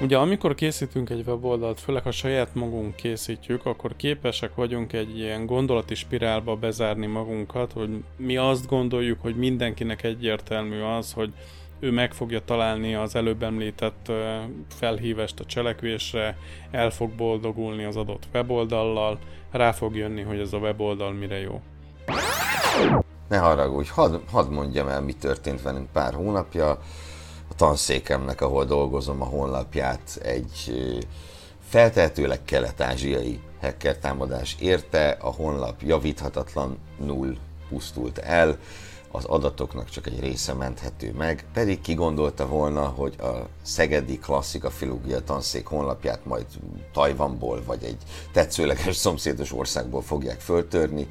Ugye amikor készítünk egy weboldalt, főleg ha saját magunk készítjük, akkor képesek vagyunk egy ilyen gondolati spirálba bezárni magunkat, hogy mi azt gondoljuk, hogy mindenkinek egyértelmű az, hogy ő meg fogja találni az előbb említett felhívást a cselekvésre, el fog boldogulni az adott weboldallal, rá fog jönni, hogy ez a weboldal mire jó. Ne haragudj, hadd had mondjam el, mi történt velünk pár hónapja. A tanszékemnek, ahol dolgozom, a honlapját egy feltehetőleg kelet-ázsiai hacker támadás érte, a honlap javíthatatlanul pusztult el, az adatoknak csak egy része menthető meg, pedig ki gondolta volna, hogy a Szegedi Klasszika Filológia Tanszék honlapját majd Tajvanból vagy egy tetszőleges szomszédos országból fogják föltörni,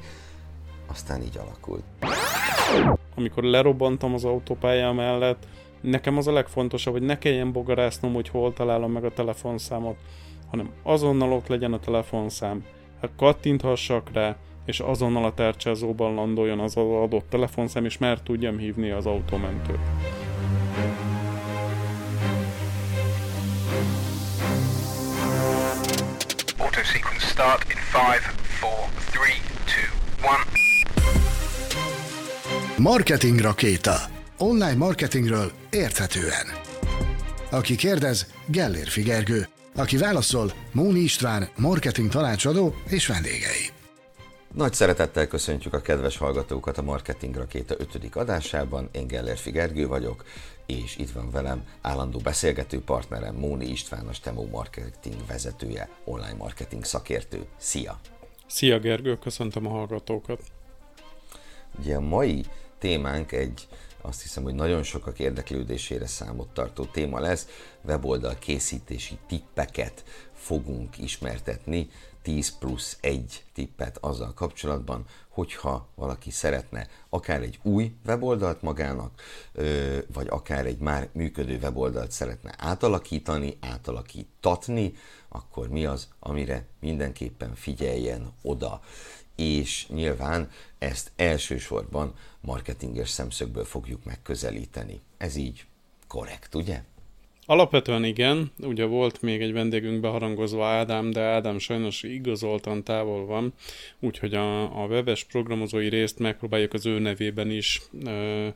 aztán így alakult. Amikor lerobbantam az autópálya mellett, nekem az a legfontosabb, hogy ne kelljen bogarásznom, hogy hol találom meg a telefonszámot, hanem azonnal ott legyen a telefonszám. Hát kattinthassak rá, és azonnal a tárcsázóban landoljon az adott telefonszám, és már tudjam hívni az autómentőt. Auto sequence start in 5, 4, 3, 2, 1. Marketing rakéta. Online marketingről érthetően. Aki kérdez, Gellér Figergő. Aki válaszol, Móni István, marketing tanácsadó és vendégei. Nagy szeretettel köszöntjük a kedves hallgatókat a Marketing Rakéta 5. adásában. Én Geller Figergő vagyok, és itt van velem állandó beszélgető partnerem Móni István, a Stemo Marketing vezetője, online marketing szakértő. Szia! Szia Gergő, köszöntöm a hallgatókat! Ugye a mai témánk egy azt hiszem, hogy nagyon sokak érdeklődésére számot tartó téma lesz. Weboldal készítési tippeket fogunk ismertetni, 10 plusz 1 tippet azzal kapcsolatban, hogyha valaki szeretne akár egy új weboldalt magának, vagy akár egy már működő weboldalt szeretne átalakítani, átalakítatni, akkor mi az, amire mindenképpen figyeljen oda. És nyilván ezt elsősorban marketinges szemszögből fogjuk megközelíteni. Ez így korrekt, ugye? Alapvetően igen, ugye volt még egy vendégünk beharangozva Ádám, de Ádám sajnos igazoltan távol van, úgyhogy a, a webes programozói részt megpróbáljuk az ő nevében is ö,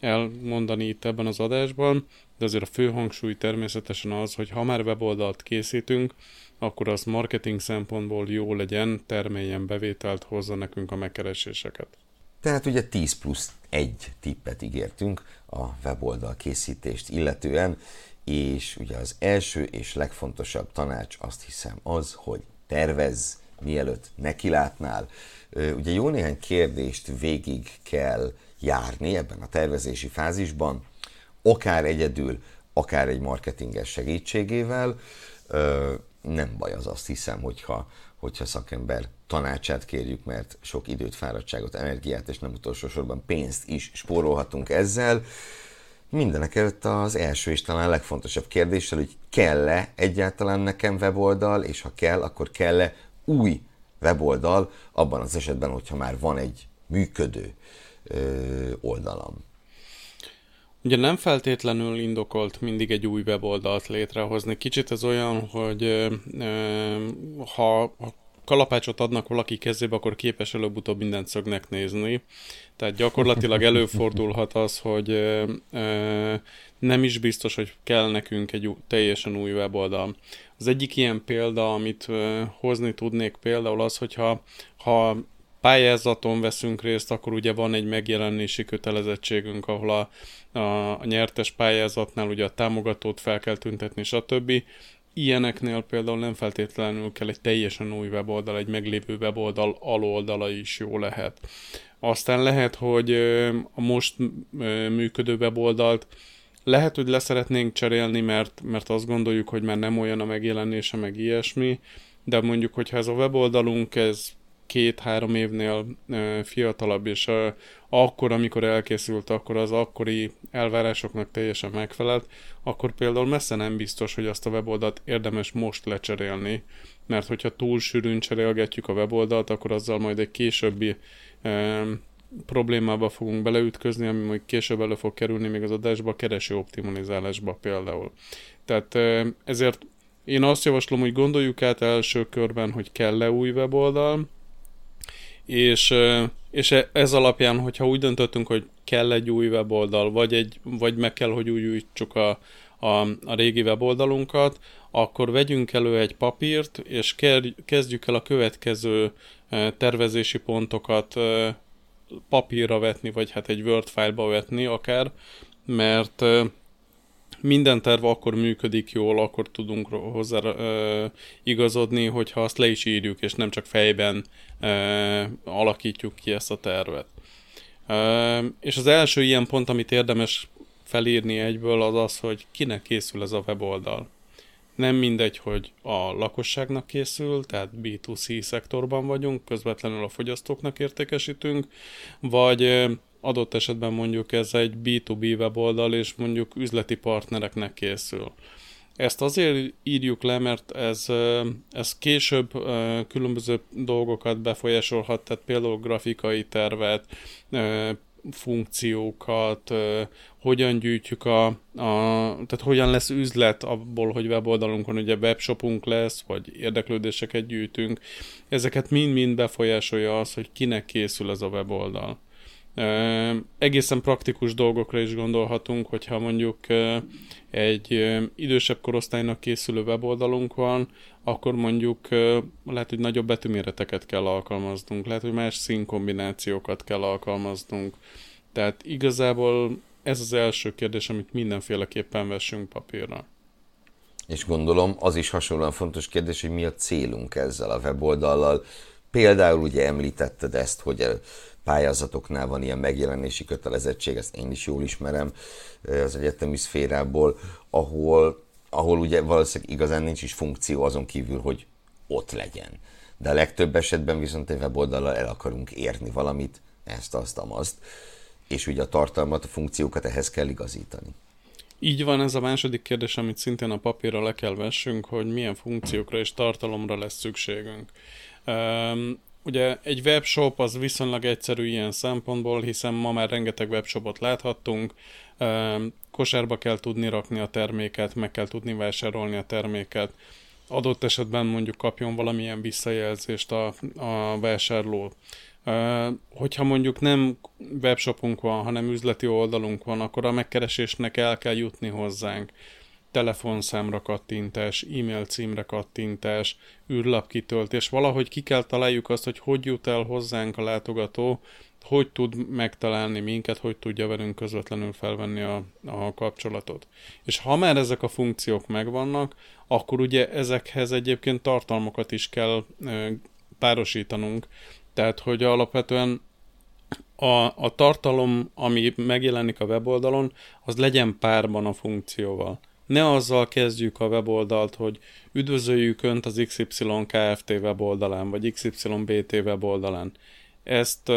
elmondani itt ebben az adásban, de azért a fő hangsúly természetesen az, hogy ha már weboldalt készítünk, akkor az marketing szempontból jó legyen, termeljen bevételt, hozza nekünk a megkereséseket. Tehát ugye 10 plusz 1 tippet ígértünk a weboldal készítést illetően, és ugye az első és legfontosabb tanács azt hiszem az, hogy tervezz, mielőtt nekilátnál. Ugye jó néhány kérdést végig kell járni ebben a tervezési fázisban, akár egyedül, akár egy marketinges segítségével. Nem baj az azt hiszem, hogyha, hogyha szakember tanácsát kérjük, mert sok időt, fáradtságot, energiát és nem utolsó sorban pénzt is spórolhatunk ezzel. Mindenek előtt az első és talán legfontosabb kérdéssel, hogy kell-e egyáltalán nekem weboldal, és ha kell, akkor kell-e új weboldal, abban az esetben, hogyha már van egy működő ö, oldalam. Ugye nem feltétlenül indokolt mindig egy új weboldalt létrehozni. Kicsit ez olyan, hogy ö, ha, ha kalapácsot adnak valaki kezébe, akkor képes előbb-utóbb mindent szögnek nézni. Tehát gyakorlatilag előfordulhat az, hogy ö, nem is biztos, hogy kell nekünk egy teljesen új weboldal. Az egyik ilyen példa, amit ö, hozni tudnék például az, hogyha ha pályázaton veszünk részt, akkor ugye van egy megjelenési kötelezettségünk, ahol a, a, nyertes pályázatnál ugye a támogatót fel kell tüntetni, stb ilyeneknél például nem feltétlenül kell egy teljesen új weboldal, egy meglévő weboldal aloldala is jó lehet. Aztán lehet, hogy a most működő weboldalt lehet, hogy leszeretnénk cserélni, mert, mert azt gondoljuk, hogy már nem olyan a megjelenése, meg ilyesmi, de mondjuk, hogyha ez a weboldalunk, ez két-három évnél fiatalabb, és akkor, amikor elkészült, akkor az akkori elvárásoknak teljesen megfelelt, akkor például messze nem biztos, hogy azt a weboldalt érdemes most lecserélni, mert hogyha túl sűrűn cserélgetjük a weboldalt, akkor azzal majd egy későbbi problémába fogunk beleütközni, ami majd később elő fog kerülni még az adásba, kereső optimalizálásba például. Tehát ezért én azt javaslom, hogy gondoljuk át első körben, hogy kell-e új weboldal, és, és e, ez alapján, hogyha úgy döntöttünk, hogy kell egy új weboldal, vagy, egy, vagy meg kell, hogy újítsuk a, a, a régi weboldalunkat, akkor vegyünk elő egy papírt, és kezdjük el a következő tervezési pontokat papírra vetni, vagy hát egy Word file-ba vetni akár, mert minden terv akkor működik jól, akkor tudunk hozzá ö, igazodni, hogyha azt le is írjuk, és nem csak fejben ö, alakítjuk ki ezt a tervet. Ö, és az első ilyen pont, amit érdemes felírni egyből, az az, hogy kinek készül ez a weboldal. Nem mindegy, hogy a lakosságnak készül, tehát B2C szektorban vagyunk, közvetlenül a fogyasztóknak értékesítünk, vagy adott esetben mondjuk ez egy B2B weboldal, és mondjuk üzleti partnereknek készül. Ezt azért írjuk le, mert ez, ez később különböző dolgokat befolyásolhat, tehát például grafikai tervet, funkciókat, hogyan gyűjtjük a, a, tehát hogyan lesz üzlet abból, hogy weboldalunk ugye webshopunk lesz, vagy érdeklődéseket gyűjtünk. Ezeket mind-mind befolyásolja az, hogy kinek készül ez a weboldal. Egészen praktikus dolgokra is gondolhatunk, hogyha mondjuk egy idősebb korosztálynak készülő weboldalunk van, akkor mondjuk lehet, hogy nagyobb betűméreteket kell alkalmaznunk, lehet, hogy más színkombinációkat kell alkalmaznunk. Tehát igazából ez az első kérdés, amit mindenféleképpen vessünk papírra. És gondolom az is hasonlóan fontos kérdés, hogy mi a célunk ezzel a weboldallal. Például ugye említetted ezt, hogy pályázatoknál van ilyen megjelenési kötelezettség, ezt én is jól ismerem az egyetemi szférából, ahol, ahol ugye valószínűleg igazán nincs is funkció azon kívül, hogy ott legyen. De a legtöbb esetben viszont egy weboldallal el akarunk érni valamit, ezt, azt, azt, és ugye a tartalmat, a funkciókat ehhez kell igazítani. Így van, ez a második kérdés, amit szintén a papírra le kell vessünk, hogy milyen funkciókra és tartalomra lesz szükségünk. Ugye egy webshop az viszonylag egyszerű ilyen szempontból, hiszen ma már rengeteg webshopot láthattunk, kosárba kell tudni rakni a terméket, meg kell tudni vásárolni a terméket, adott esetben mondjuk kapjon valamilyen visszajelzést a, a vásárló. Hogyha mondjuk nem webshopunk van, hanem üzleti oldalunk van, akkor a megkeresésnek el kell jutni hozzánk telefonszámra kattintás, e-mail címre kattintás, űrlapkitöltés, valahogy ki kell találjuk azt, hogy hogy jut el hozzánk a látogató, hogy tud megtalálni minket, hogy tudja velünk közvetlenül felvenni a, a kapcsolatot. És ha már ezek a funkciók megvannak, akkor ugye ezekhez egyébként tartalmakat is kell e, párosítanunk. Tehát, hogy alapvetően a, a tartalom, ami megjelenik a weboldalon, az legyen párban a funkcióval ne azzal kezdjük a weboldalt, hogy üdvözöljük Önt az XY Kft. weboldalán, vagy XYBT weboldalán. Ezt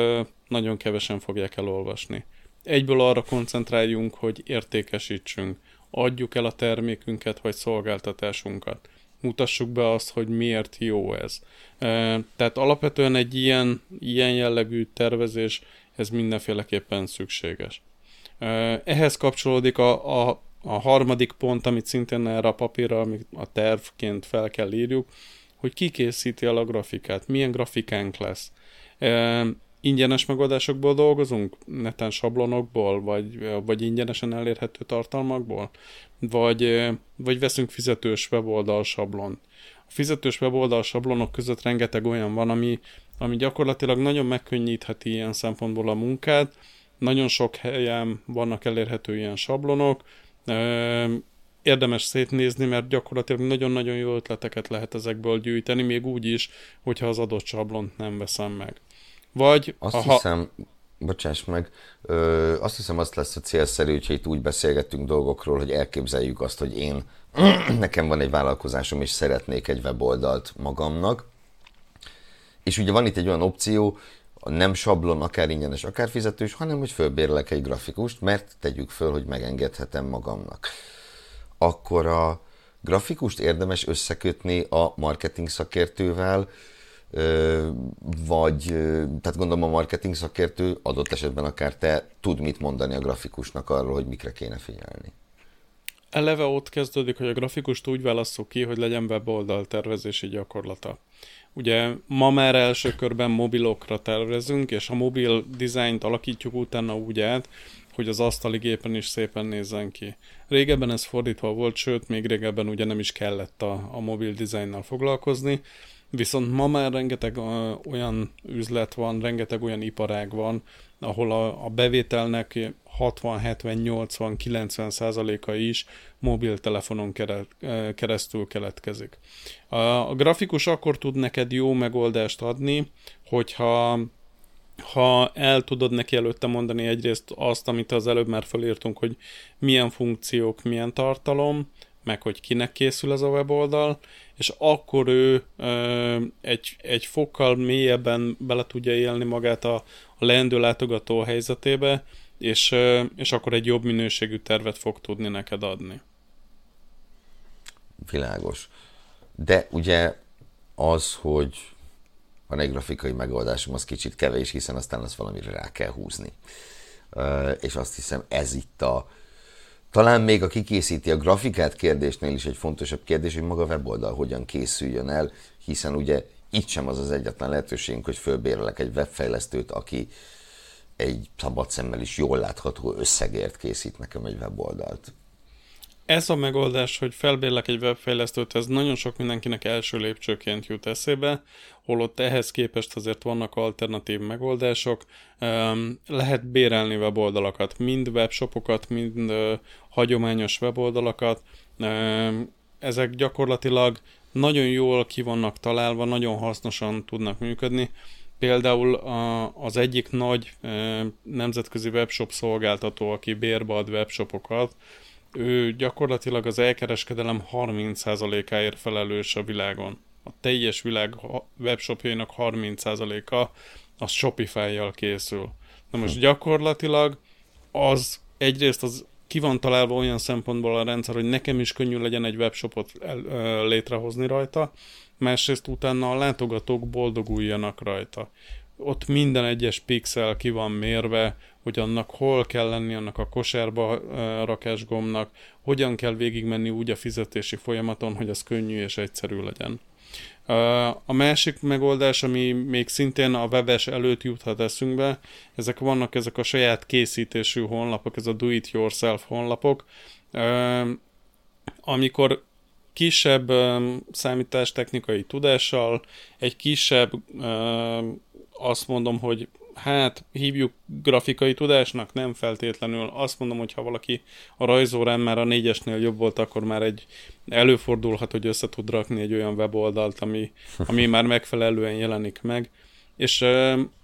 nagyon kevesen fogják elolvasni. Egyből arra koncentráljunk, hogy értékesítsünk, adjuk el a termékünket vagy szolgáltatásunkat. Mutassuk be azt, hogy miért jó ez. Tehát alapvetően egy ilyen, ilyen jellegű tervezés, ez mindenféleképpen szükséges. Ehhez kapcsolódik a, a a harmadik pont, amit szintén erre a papírra, amit a tervként fel kell írjuk, hogy ki készíti el a grafikát, milyen grafikánk lesz. E, ingyenes megoldásokból dolgozunk, neten sablonokból, vagy, vagy ingyenesen elérhető tartalmakból, vagy, vagy veszünk fizetős weboldal sablon. A fizetős weboldal sablonok között rengeteg olyan van, ami, ami gyakorlatilag nagyon megkönnyítheti ilyen szempontból a munkát, nagyon sok helyen vannak elérhető ilyen sablonok, érdemes szétnézni, mert gyakorlatilag nagyon-nagyon jó ötleteket lehet ezekből gyűjteni, még úgy is, hogyha az adott sablont nem veszem meg. Vagy azt aha... hiszem, bocsáss meg, ö, azt hiszem azt lesz a célszerű, hogyha itt úgy beszélgettünk dolgokról, hogy elképzeljük azt, hogy én, nekem van egy vállalkozásom, és szeretnék egy weboldalt magamnak, és ugye van itt egy olyan opció, nem sablon, akár ingyenes, akár fizetős, hanem hogy fölbérlek egy grafikust, mert tegyük föl, hogy megengedhetem magamnak. Akkor a grafikust érdemes összekötni a marketing szakértővel, vagy, tehát gondolom a marketing szakértő, adott esetben akár te tud mit mondani a grafikusnak arról, hogy mikre kéne figyelni. Eleve ott kezdődik, hogy a grafikust úgy válasszuk ki, hogy legyen weboldal tervezési gyakorlata. Ugye ma már első körben mobilokra tervezünk, és a mobil dizájnt alakítjuk utána úgy át, hogy az asztali gépen is szépen nézzen ki. Régebben ez fordítva volt, sőt, még régebben ugye nem is kellett a, a mobil dizájnnal foglalkozni, viszont ma már rengeteg olyan üzlet van, rengeteg olyan iparág van, ahol a, a bevételnek 60, 70, 80, 90 százaléka is mobiltelefonon keresztül keletkezik. A, a grafikus akkor tud neked jó megoldást adni, hogyha ha el tudod neki előtte mondani egyrészt azt, amit az előbb már felírtunk, hogy milyen funkciók, milyen tartalom, meg hogy kinek készül ez a weboldal, és akkor ő ö, egy, egy fokkal mélyebben bele tudja élni magát a, a leendő látogató helyzetébe, és, ö, és akkor egy jobb minőségű tervet fog tudni neked adni. Világos. De ugye az, hogy van egy grafikai megoldásom, az kicsit kevés, hiszen aztán azt valamire rá kell húzni. És azt hiszem ez itt a, talán még a kikészíti a grafikát kérdésnél is egy fontosabb kérdés, hogy maga a weboldal hogyan készüljön el, hiszen ugye itt sem az az egyetlen lehetőségünk, hogy fölbérlek egy webfejlesztőt, aki egy szabad szemmel is jól látható összegért készít nekem egy weboldalt ez a megoldás, hogy felbérlek egy webfejlesztőt, ez nagyon sok mindenkinek első lépcsőként jut eszébe, holott ehhez képest azért vannak alternatív megoldások. Lehet bérelni weboldalakat, mind webshopokat, mind hagyományos weboldalakat. Ezek gyakorlatilag nagyon jól ki vannak találva, nagyon hasznosan tudnak működni. Például az egyik nagy nemzetközi webshop szolgáltató, aki bérbe ad webshopokat, ő gyakorlatilag az elkereskedelem 30%-áért felelős a világon. A teljes világ webshopjainak 30%-a az Shopify-jal készül. Na most gyakorlatilag az egyrészt az ki van találva olyan szempontból a rendszer, hogy nekem is könnyű legyen egy webshopot el, ö, létrehozni rajta, másrészt utána a látogatók boldoguljanak rajta. Ott minden egyes pixel ki van mérve, hogy annak hol kell lenni annak a kosárba rakás gombnak, hogyan kell végigmenni úgy a fizetési folyamaton, hogy az könnyű és egyszerű legyen. A másik megoldás, ami még szintén a webes előtt juthat eszünkbe, ezek vannak ezek a saját készítésű honlapok, ez a do-it-yourself honlapok, amikor kisebb számítástechnikai tudással, egy kisebb, azt mondom, hogy hát hívjuk grafikai tudásnak, nem feltétlenül. Azt mondom, hogy ha valaki a rajzórán már a négyesnél jobb volt, akkor már egy előfordulhat, hogy össze tud rakni egy olyan weboldalt, ami, ami már megfelelően jelenik meg és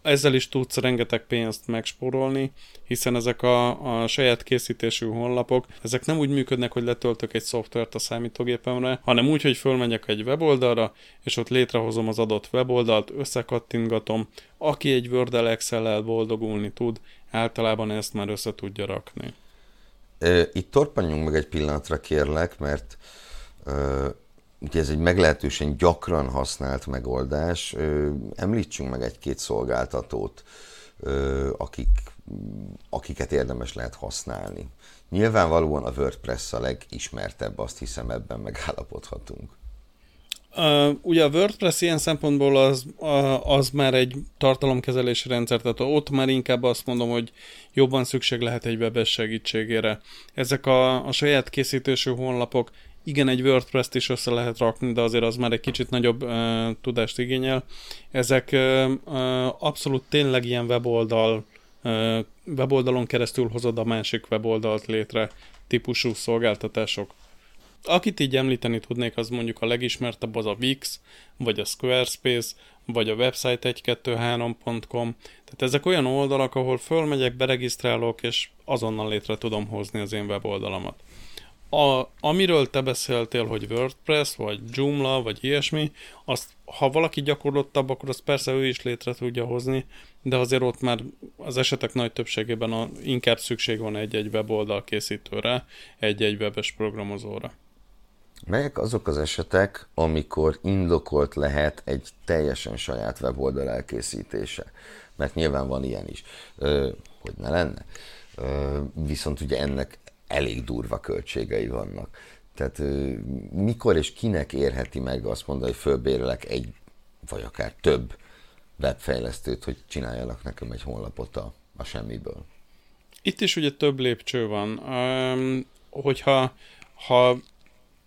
ezzel is tudsz rengeteg pénzt megspórolni, hiszen ezek a, a saját készítésű honlapok, ezek nem úgy működnek, hogy letöltök egy szoftvert a számítógépemre, hanem úgy, hogy fölmegyek egy weboldalra, és ott létrehozom az adott weboldalt, összekattingatom, aki egy word excel boldogulni tud, általában ezt már össze tudja rakni. Itt torpanjunk meg egy pillanatra, kérlek, mert ugye ez egy meglehetősen gyakran használt megoldás. Említsünk meg egy-két szolgáltatót, akik, akiket érdemes lehet használni. Nyilvánvalóan a WordPress a legismertebb, azt hiszem ebben megállapodhatunk. Uh, ugye a WordPress ilyen szempontból az, az már egy tartalomkezelési rendszer, tehát ott már inkább azt mondom, hogy jobban szükség lehet egy webes segítségére. Ezek a, a saját készítésű honlapok igen, egy WordPress-t is össze lehet rakni, de azért az már egy kicsit nagyobb uh, tudást igényel. Ezek uh, uh, abszolút tényleg ilyen weboldal, uh, weboldalon keresztül hozod a másik weboldalt létre típusú szolgáltatások. Akit így említeni tudnék, az mondjuk a legismertebb az a Wix, vagy a Squarespace, vagy a website 123.com. Tehát ezek olyan oldalak, ahol fölmegyek, beregisztrálok, és azonnal létre tudom hozni az én weboldalamat a, amiről te beszéltél, hogy WordPress, vagy Joomla, vagy ilyesmi, azt, ha valaki gyakorlottabb, akkor azt persze ő is létre tudja hozni, de azért ott már az esetek nagy többségében a, inkább szükség van egy-egy weboldal készítőre, egy-egy webes programozóra. Melyek azok az esetek, amikor indokolt lehet egy teljesen saját weboldal elkészítése? Mert nyilván van ilyen is, ö, hogy ne lenne. Ö, viszont ugye ennek elég durva költségei vannak. Tehát mikor és kinek érheti meg azt mondani, hogy fölbérelek egy, vagy akár több webfejlesztőt, hogy csináljanak nekem egy honlapot a, a semmiből? Itt is ugye több lépcső van. Um, hogyha ha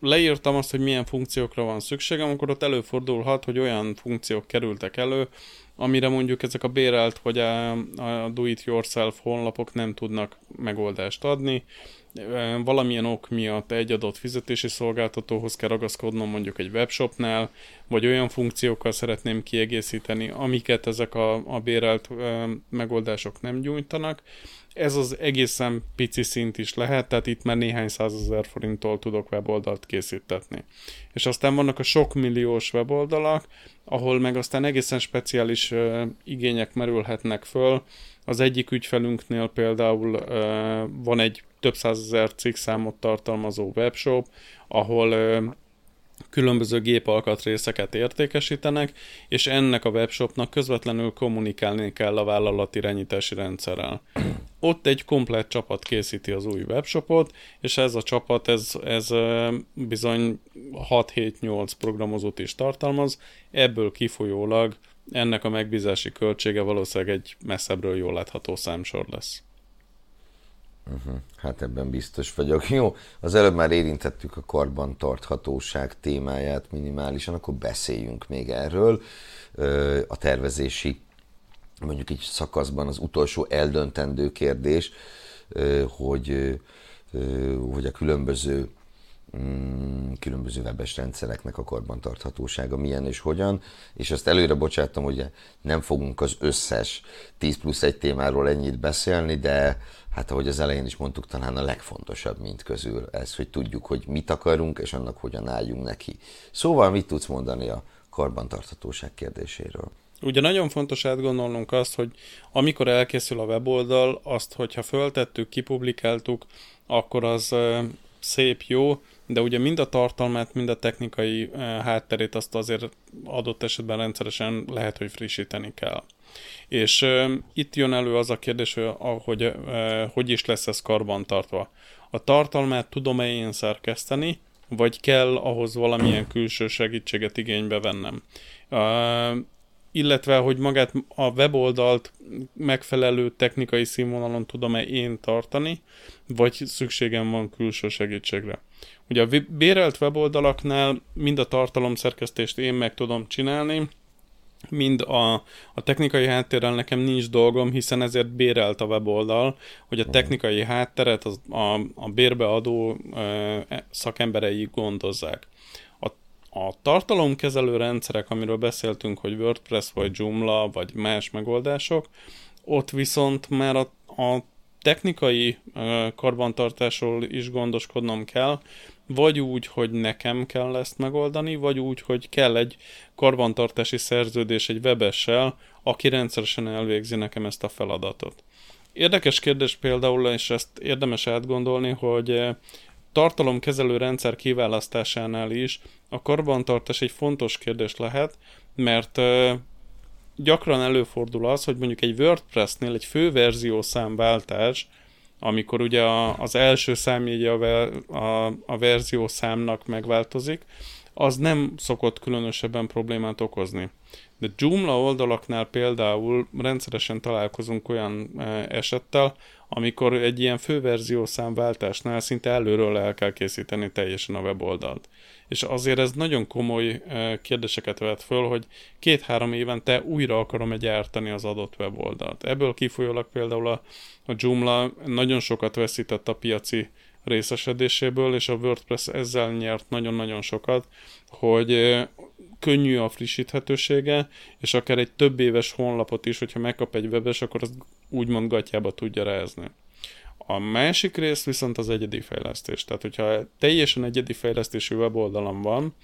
leírtam azt, hogy milyen funkciókra van szükségem, akkor ott előfordulhat, hogy olyan funkciók kerültek elő, amire mondjuk ezek a bérelt vagy a, a do-it-yourself honlapok nem tudnak megoldást adni. Valamilyen ok miatt egy adott fizetési szolgáltatóhoz kell ragaszkodnom mondjuk egy webshopnál, vagy olyan funkciókkal szeretném kiegészíteni, amiket ezek a, a bérelt megoldások nem gyújtanak ez az egészen pici szint is lehet, tehát itt már néhány százezer forinttól tudok weboldalt készítetni. És aztán vannak a sok milliós weboldalak, ahol meg aztán egészen speciális uh, igények merülhetnek föl. Az egyik ügyfelünknél például uh, van egy több százezer cikk számot tartalmazó webshop, ahol uh, különböző gépalkatrészeket értékesítenek, és ennek a webshopnak közvetlenül kommunikálni kell a vállalat irányítási rendszerrel. Ott egy komplett csapat készíti az új webshopot, és ez a csapat ez, ez bizony 6-7-8 programozót is tartalmaz, ebből kifolyólag ennek a megbízási költsége valószínűleg egy messzebbről jól látható számsor lesz. Uh-huh. Hát ebben biztos vagyok. Jó, az előbb már érintettük a karbantarthatóság témáját minimálisan, akkor beszéljünk még erről. A tervezési, mondjuk így szakaszban az utolsó eldöntendő kérdés, hogy, hogy a különböző különböző webes rendszereknek a karbantarthatósága milyen és hogyan, és azt előre bocsátom, hogy nem fogunk az összes 10 plusz egy témáról ennyit beszélni, de hát ahogy az elején is mondtuk, talán a legfontosabb mint közül ez, hogy tudjuk, hogy mit akarunk, és annak hogyan álljunk neki. Szóval mit tudsz mondani a karbantarthatóság kérdéséről? Ugye nagyon fontos átgondolnunk azt, hogy amikor elkészül a weboldal, azt, hogyha föltettük, kipublikáltuk, akkor az szép, jó, de ugye mind a tartalmát, mind a technikai hátterét azt azért adott esetben rendszeresen lehet, hogy frissíteni kell. És uh, itt jön elő az a kérdés, hogy uh, hogy is lesz ez karbantartva. A tartalmát tudom-e én szerkeszteni, vagy kell ahhoz valamilyen külső segítséget igénybe vennem. Uh, illetve, hogy magát a weboldalt megfelelő technikai színvonalon tudom-e én tartani, vagy szükségem van külső segítségre. Ugye a bérelt weboldalaknál mind a tartalomszerkesztést én meg tudom csinálni, mind a, a technikai háttérrel nekem nincs dolgom, hiszen ezért bérelt a weboldal, hogy a technikai hátteret az, a, a bérbeadó e, szakemberei gondozzák. A, a tartalomkezelő rendszerek, amiről beszéltünk, hogy WordPress vagy Joomla, vagy más megoldások, ott viszont már a, a technikai karbantartásról is gondoskodnom kell, vagy úgy, hogy nekem kell ezt megoldani, vagy úgy, hogy kell egy karbantartási szerződés egy webessel, aki rendszeresen elvégzi nekem ezt a feladatot. Érdekes kérdés például, és ezt érdemes átgondolni, hogy tartalomkezelő rendszer kiválasztásánál is a karbantartás egy fontos kérdés lehet, mert gyakran előfordul az, hogy mondjuk egy WordPress-nél egy főverzió számváltás, amikor ugye a, az első számjegye a, a, a verzió számnak megváltozik, az nem szokott különösebben problémát okozni. De Joomla oldalaknál például rendszeresen találkozunk olyan e, esettel, amikor egy ilyen főverzió számváltásnál szinte előről el kell készíteni teljesen a weboldalt. És azért ez nagyon komoly e, kérdéseket vet föl, hogy két-három évente újra akarom egy gyártani az adott weboldalt. Ebből kifolyólag például a, a Joomla nagyon sokat veszített a piaci részesedéséből, és a WordPress ezzel nyert nagyon-nagyon sokat, hogy könnyű a frissíthetősége, és akár egy több éves honlapot is, hogyha megkap egy webes, akkor azt úgymond gatyába tudja rezni. A másik rész viszont az egyedi fejlesztés. Tehát, hogyha teljesen egyedi fejlesztésű weboldalam van,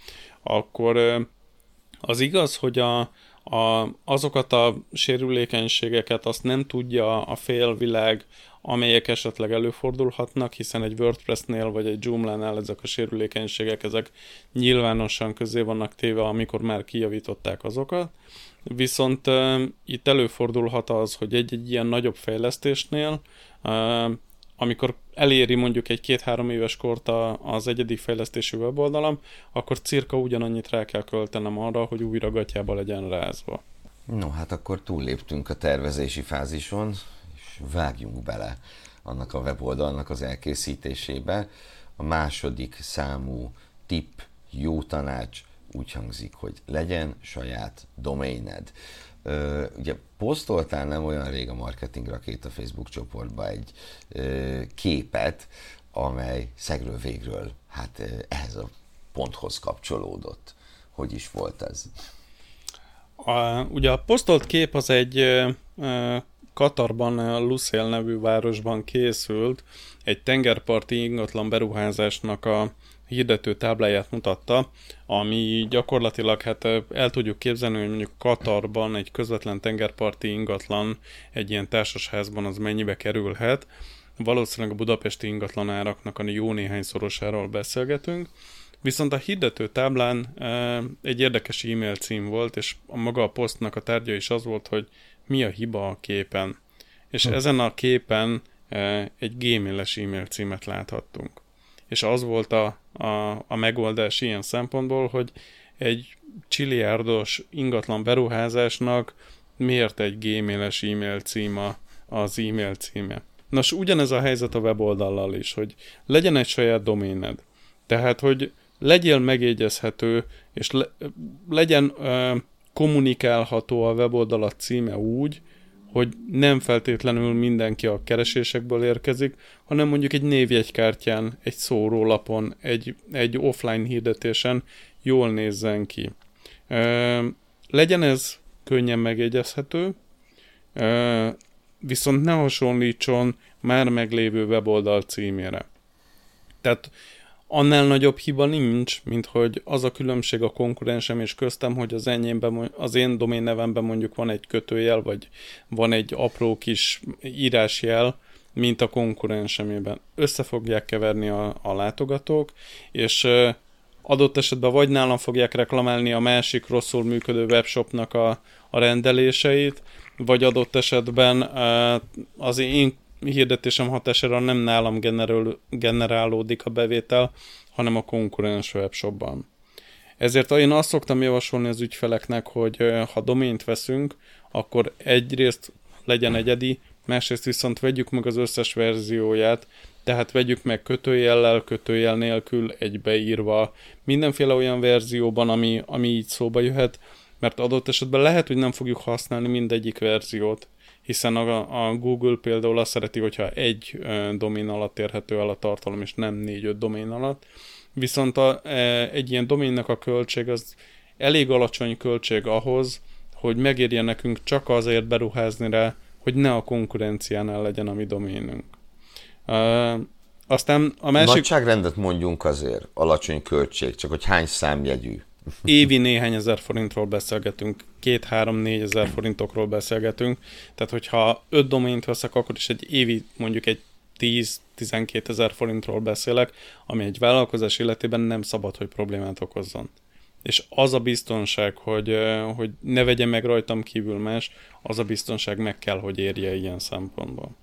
akkor az igaz, hogy a, a, azokat a sérülékenységeket azt nem tudja a félvilág amelyek esetleg előfordulhatnak, hiszen egy WordPress-nél vagy egy Joomla-nál ezek a sérülékenységek, ezek nyilvánosan közé vannak téve, amikor már kijavították azokat. Viszont uh, itt előfordulhat az, hogy egy-egy ilyen nagyobb fejlesztésnél, uh, amikor eléri mondjuk egy két-három éves kort az egyedi fejlesztési weboldalam, akkor cirka ugyanannyit rá kell költenem arra, hogy újra gatyába legyen rázva. No, hát akkor túlléptünk a tervezési fázison, vágjunk bele annak a weboldalnak az elkészítésébe. A második számú tip, jó tanács úgy hangzik, hogy legyen saját domained. Ugye posztoltál nem olyan rég a Marketing Rakéta Facebook csoportba egy képet, amely szegről végről hát ehhez a ponthoz kapcsolódott. Hogy is volt ez? A, ugye a posztolt kép az egy Katarban, Lucél nevű városban készült, egy tengerparti ingatlan beruházásnak a hirdető tábláját mutatta, ami gyakorlatilag hát el tudjuk képzelni, hogy mondjuk Katarban egy közvetlen tengerparti ingatlan egy ilyen társasházban az mennyibe kerülhet. Valószínűleg a budapesti ingatlan áraknak a jó néhány szorosáról beszélgetünk. Viszont a hirdető táblán egy érdekes e-mail cím volt, és a maga a posztnak a tárgya is az volt, hogy mi a hiba a képen. És hm. ezen a képen egy gmail-es e-mail címet láthattunk. És az volt a, a, a megoldás ilyen szempontból, hogy egy csiliárdos ingatlan beruházásnak miért egy gmail-es e-mail címa az e-mail címe. Nos, ugyanez a helyzet a weboldallal is, hogy legyen egy saját doméned. Tehát, hogy legyél megjegyezhető, és le, legyen ö, kommunikálható a weboldalat címe úgy, hogy nem feltétlenül mindenki a keresésekből érkezik, hanem mondjuk egy névjegykártyán, egy szórólapon, egy, egy offline hirdetésen jól nézzen ki. Ö, legyen ez könnyen megjegyezhető, ö, viszont ne hasonlítson már meglévő weboldal címére. Tehát annál nagyobb hiba nincs, mint hogy az a különbség a konkurensem és köztem, hogy az enyémben, az én domén nevemben mondjuk van egy kötőjel, vagy van egy apró kis írásjel, mint a konkurensemében. Össze fogják keverni a, a látogatók, és adott esetben vagy nálam fogják reklamálni a másik rosszul működő webshopnak a, a rendeléseit, vagy adott esetben az én hirdetésem hatására nem nálam generál, generálódik a bevétel, hanem a konkurens webshopban. Ezért én azt szoktam javasolni az ügyfeleknek, hogy ha domént veszünk, akkor egyrészt legyen egyedi, másrészt viszont vegyük meg az összes verzióját, tehát vegyük meg kötőjellel, kötőjel nélkül, egybeírva, mindenféle olyan verzióban, ami, ami így szóba jöhet, mert adott esetben lehet, hogy nem fogjuk használni mindegyik verziót, hiszen a, a Google például azt szereti, hogyha egy domén alatt érhető el a tartalom, és nem négy-öt domén alatt. Viszont a, e, egy ilyen doménnek a költség az elég alacsony költség ahhoz, hogy megérje nekünk csak azért beruházni rá, hogy ne a konkurenciánál legyen a mi doménünk. Uh, aztán a másik... Nagyságrendet mondjunk azért, alacsony költség, csak hogy hány számjegyű évi néhány ezer forintról beszélgetünk, két-három-négy ezer forintokról beszélgetünk, tehát hogyha öt domént veszek, akkor is egy évi mondjuk egy 10-12 ezer forintról beszélek, ami egy vállalkozás életében nem szabad, hogy problémát okozzon. És az a biztonság, hogy, hogy ne vegye meg rajtam kívül más, az a biztonság meg kell, hogy érje ilyen szempontból.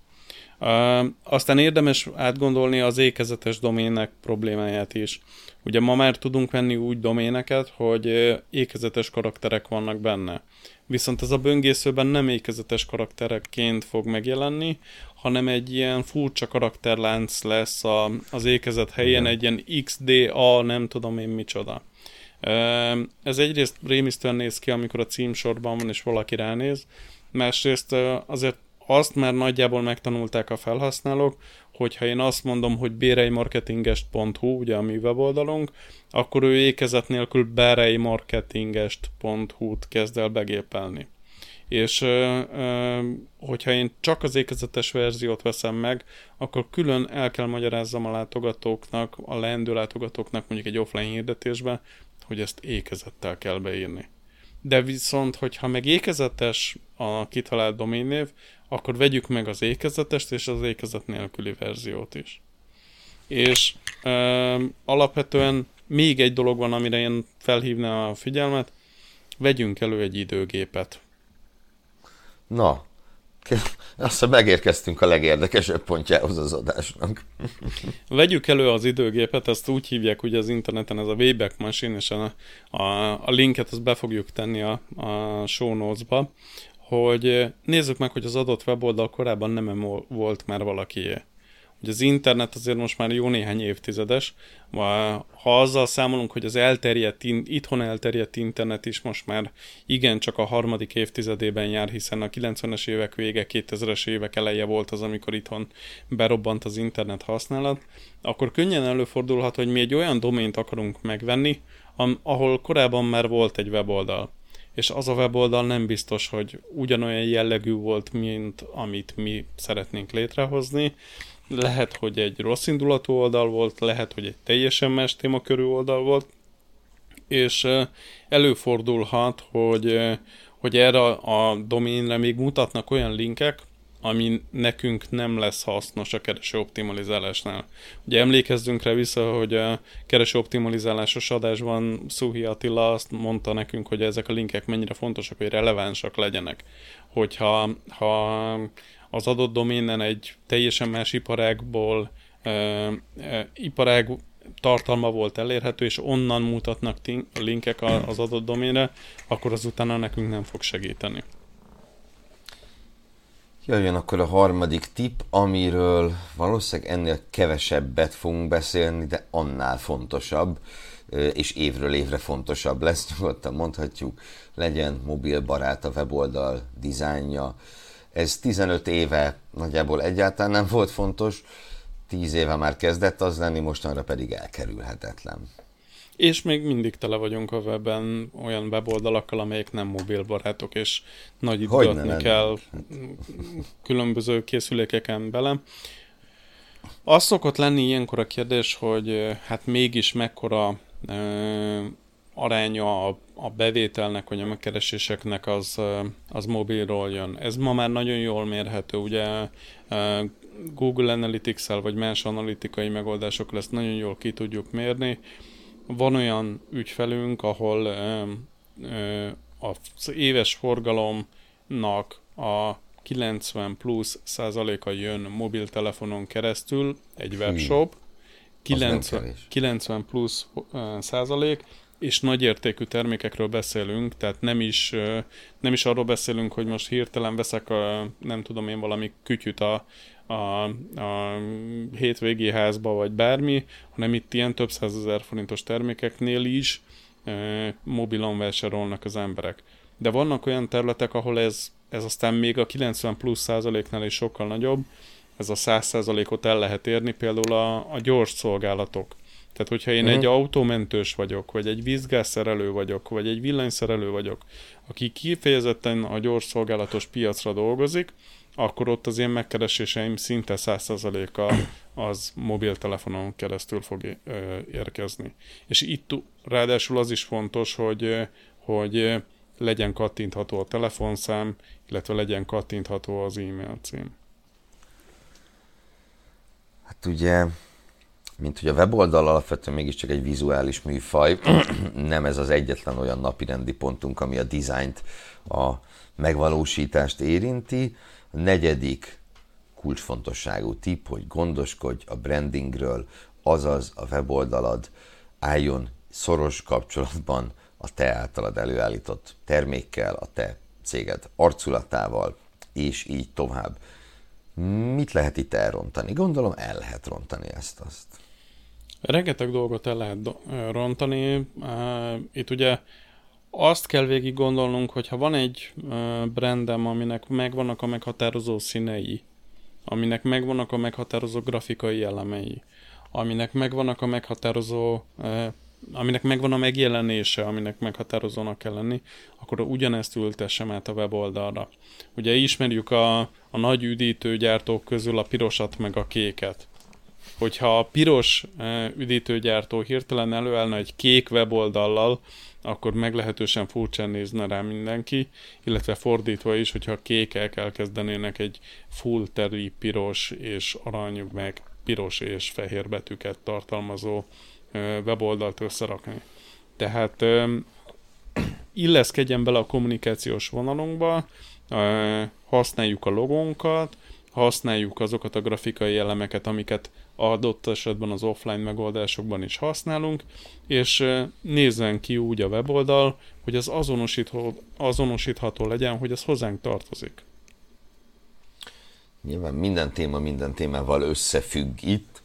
Aztán érdemes átgondolni az ékezetes domének problémáját is. Ugye ma már tudunk venni úgy doméneket, hogy ékezetes karakterek vannak benne. Viszont ez a böngészőben nem ékezetes karakterekként fog megjelenni, hanem egy ilyen furcsa karakterlánc lesz a, az ékezet helyén, egy ilyen XDA, nem tudom én micsoda. Ez egyrészt rémisztően néz ki, amikor a címsorban van, és valaki ránéz, másrészt azért azt már nagyjából megtanulták a felhasználók, hogyha én azt mondom, hogy bérejmarketingest.hu, ugye a mi weboldalunk, akkor ő ékezet nélkül berejmarketingest.hu-t kezd el begépelni. És hogyha én csak az ékezetes verziót veszem meg, akkor külön el kell magyarázzam a látogatóknak, a leendő látogatóknak mondjuk egy offline hirdetésben, hogy ezt ékezettel kell beírni. De viszont, hogyha meg ékezetes a kitalált doménnév, akkor vegyük meg az ékezetest és az ékezet nélküli verziót is. És ö, alapvetően még egy dolog van, amire én felhívnám a figyelmet, vegyünk elő egy időgépet. Na, azt hiszem megérkeztünk a legérdekesebb pontjához az adásnak. Vegyük elő az időgépet, ezt úgy hívják ugye az interneten, ez a Wayback Machine, és a, a, a linket azt be fogjuk tenni a, a show notes-ba, hogy nézzük meg, hogy az adott weboldal korábban nem volt már valakié. Ugye az internet azért most már jó néhány évtizedes, ha azzal számolunk, hogy az elterjedt, itthon elterjedt internet is most már igen csak a harmadik évtizedében jár, hiszen a 90-es évek vége, 2000-es évek eleje volt az, amikor itthon berobbant az internet használat, akkor könnyen előfordulhat, hogy mi egy olyan domént akarunk megvenni, ahol korábban már volt egy weboldal és az a weboldal nem biztos, hogy ugyanolyan jellegű volt, mint amit mi szeretnénk létrehozni, lehet, hogy egy rossz indulatú oldal volt, lehet, hogy egy teljesen más témakörű oldal volt, és előfordulhat, hogy, hogy erre a doménre még mutatnak olyan linkek, ami nekünk nem lesz hasznos a kereső optimalizálásnál. Ugye emlékezzünk rá vissza, hogy a kereső optimalizálásos adásban Szuhi Attila azt mondta nekünk, hogy ezek a linkek mennyire fontosak, hogy relevánsak legyenek. Hogyha ha az adott doménen egy teljesen más iparágból e, e, iparág tartalma volt elérhető, és onnan mutatnak linkek az adott doménre, akkor az utána nekünk nem fog segíteni. Jöjjön akkor a harmadik tip, amiről valószínűleg ennél kevesebbet fogunk beszélni, de annál fontosabb, és évről évre fontosabb lesz, nyugodtan mondhatjuk, legyen mobilbarát a weboldal dizájnja, ez 15 éve nagyjából egyáltalán nem volt fontos, 10 éve már kezdett az lenni, mostanra pedig elkerülhetetlen. És még mindig tele vagyunk a webben olyan weboldalakkal, amelyek nem mobilbarátok, és nagy időt kell különböző készülékeken bele. Az szokott lenni ilyenkor a kérdés, hogy hát mégis mekkora aránya a, a bevételnek, vagy a megkereséseknek az, az mobilról jön. Ez ma már nagyon jól mérhető, ugye Google Analytics-el, vagy más analitikai megoldásokkal ezt nagyon jól ki tudjuk mérni. Van olyan ügyfelünk, ahol az éves forgalomnak a 90 plusz százaléka jön mobiltelefonon keresztül, egy webshop, 90, 90 plusz százalék, és nagyértékű termékekről beszélünk, tehát nem is, nem is arról beszélünk, hogy most hirtelen veszek, a, nem tudom én, valami kütyüt a, a, a hétvégi házba, vagy bármi, hanem itt ilyen több százezer forintos termékeknél is e, mobilon vásárolnak az emberek. De vannak olyan területek, ahol ez, ez aztán még a 90 plusz százaléknál is sokkal nagyobb, ez a 100 százalékot el lehet érni, például a, a gyors szolgálatok. Tehát, hogyha én uh-huh. egy autómentős vagyok, vagy egy vízgázszerelő vagyok, vagy egy villanyszerelő vagyok, aki kifejezetten a gyors szolgálatos piacra dolgozik, akkor ott az én megkereséseim szinte 100%-a az mobiltelefonon keresztül fog érkezni. És itt ráadásul az is fontos, hogy, hogy legyen kattintható a telefonszám, illetve legyen kattintható az e-mail cím. Hát ugye mint hogy a weboldal alapvetően mégiscsak egy vizuális műfaj, nem ez az egyetlen olyan napirendi pontunk, ami a dizájnt, a megvalósítást érinti. Negyedik kulcsfontosságú tip, hogy gondoskodj a brandingről, azaz a weboldalad álljon szoros kapcsolatban a te általad előállított termékkel, a te céged arculatával, és így tovább. Mit lehet itt elrontani? Gondolom el lehet rontani ezt-azt. Rengeteg dolgot el lehet rontani. Itt ugye azt kell végig gondolnunk, hogy ha van egy brandem, aminek megvannak a meghatározó színei, aminek megvannak a meghatározó grafikai elemei, aminek megvannak a meghatározó, aminek megvan a megjelenése, aminek meghatározónak kell lenni, akkor ugyanezt ültessem át a weboldalra. Ugye ismerjük a, a nagy üdítőgyártók közül a pirosat meg a kéket hogyha a piros üdítőgyártó hirtelen előállna egy kék weboldallal, akkor meglehetősen furcsán nézne rá mindenki, illetve fordítva is, hogyha a kékek elkezdenének egy full teri piros és arany, meg piros és fehér betűket tartalmazó weboldalt összerakni. Tehát illeszkedjen bele a kommunikációs vonalunkba, használjuk a logónkat, használjuk azokat a grafikai elemeket, amiket adott esetben az offline megoldásokban is használunk, és nézzen ki úgy a weboldal, hogy az azonosítható, azonosítható legyen, hogy ez hozzánk tartozik. Nyilván minden téma minden témával összefügg itt.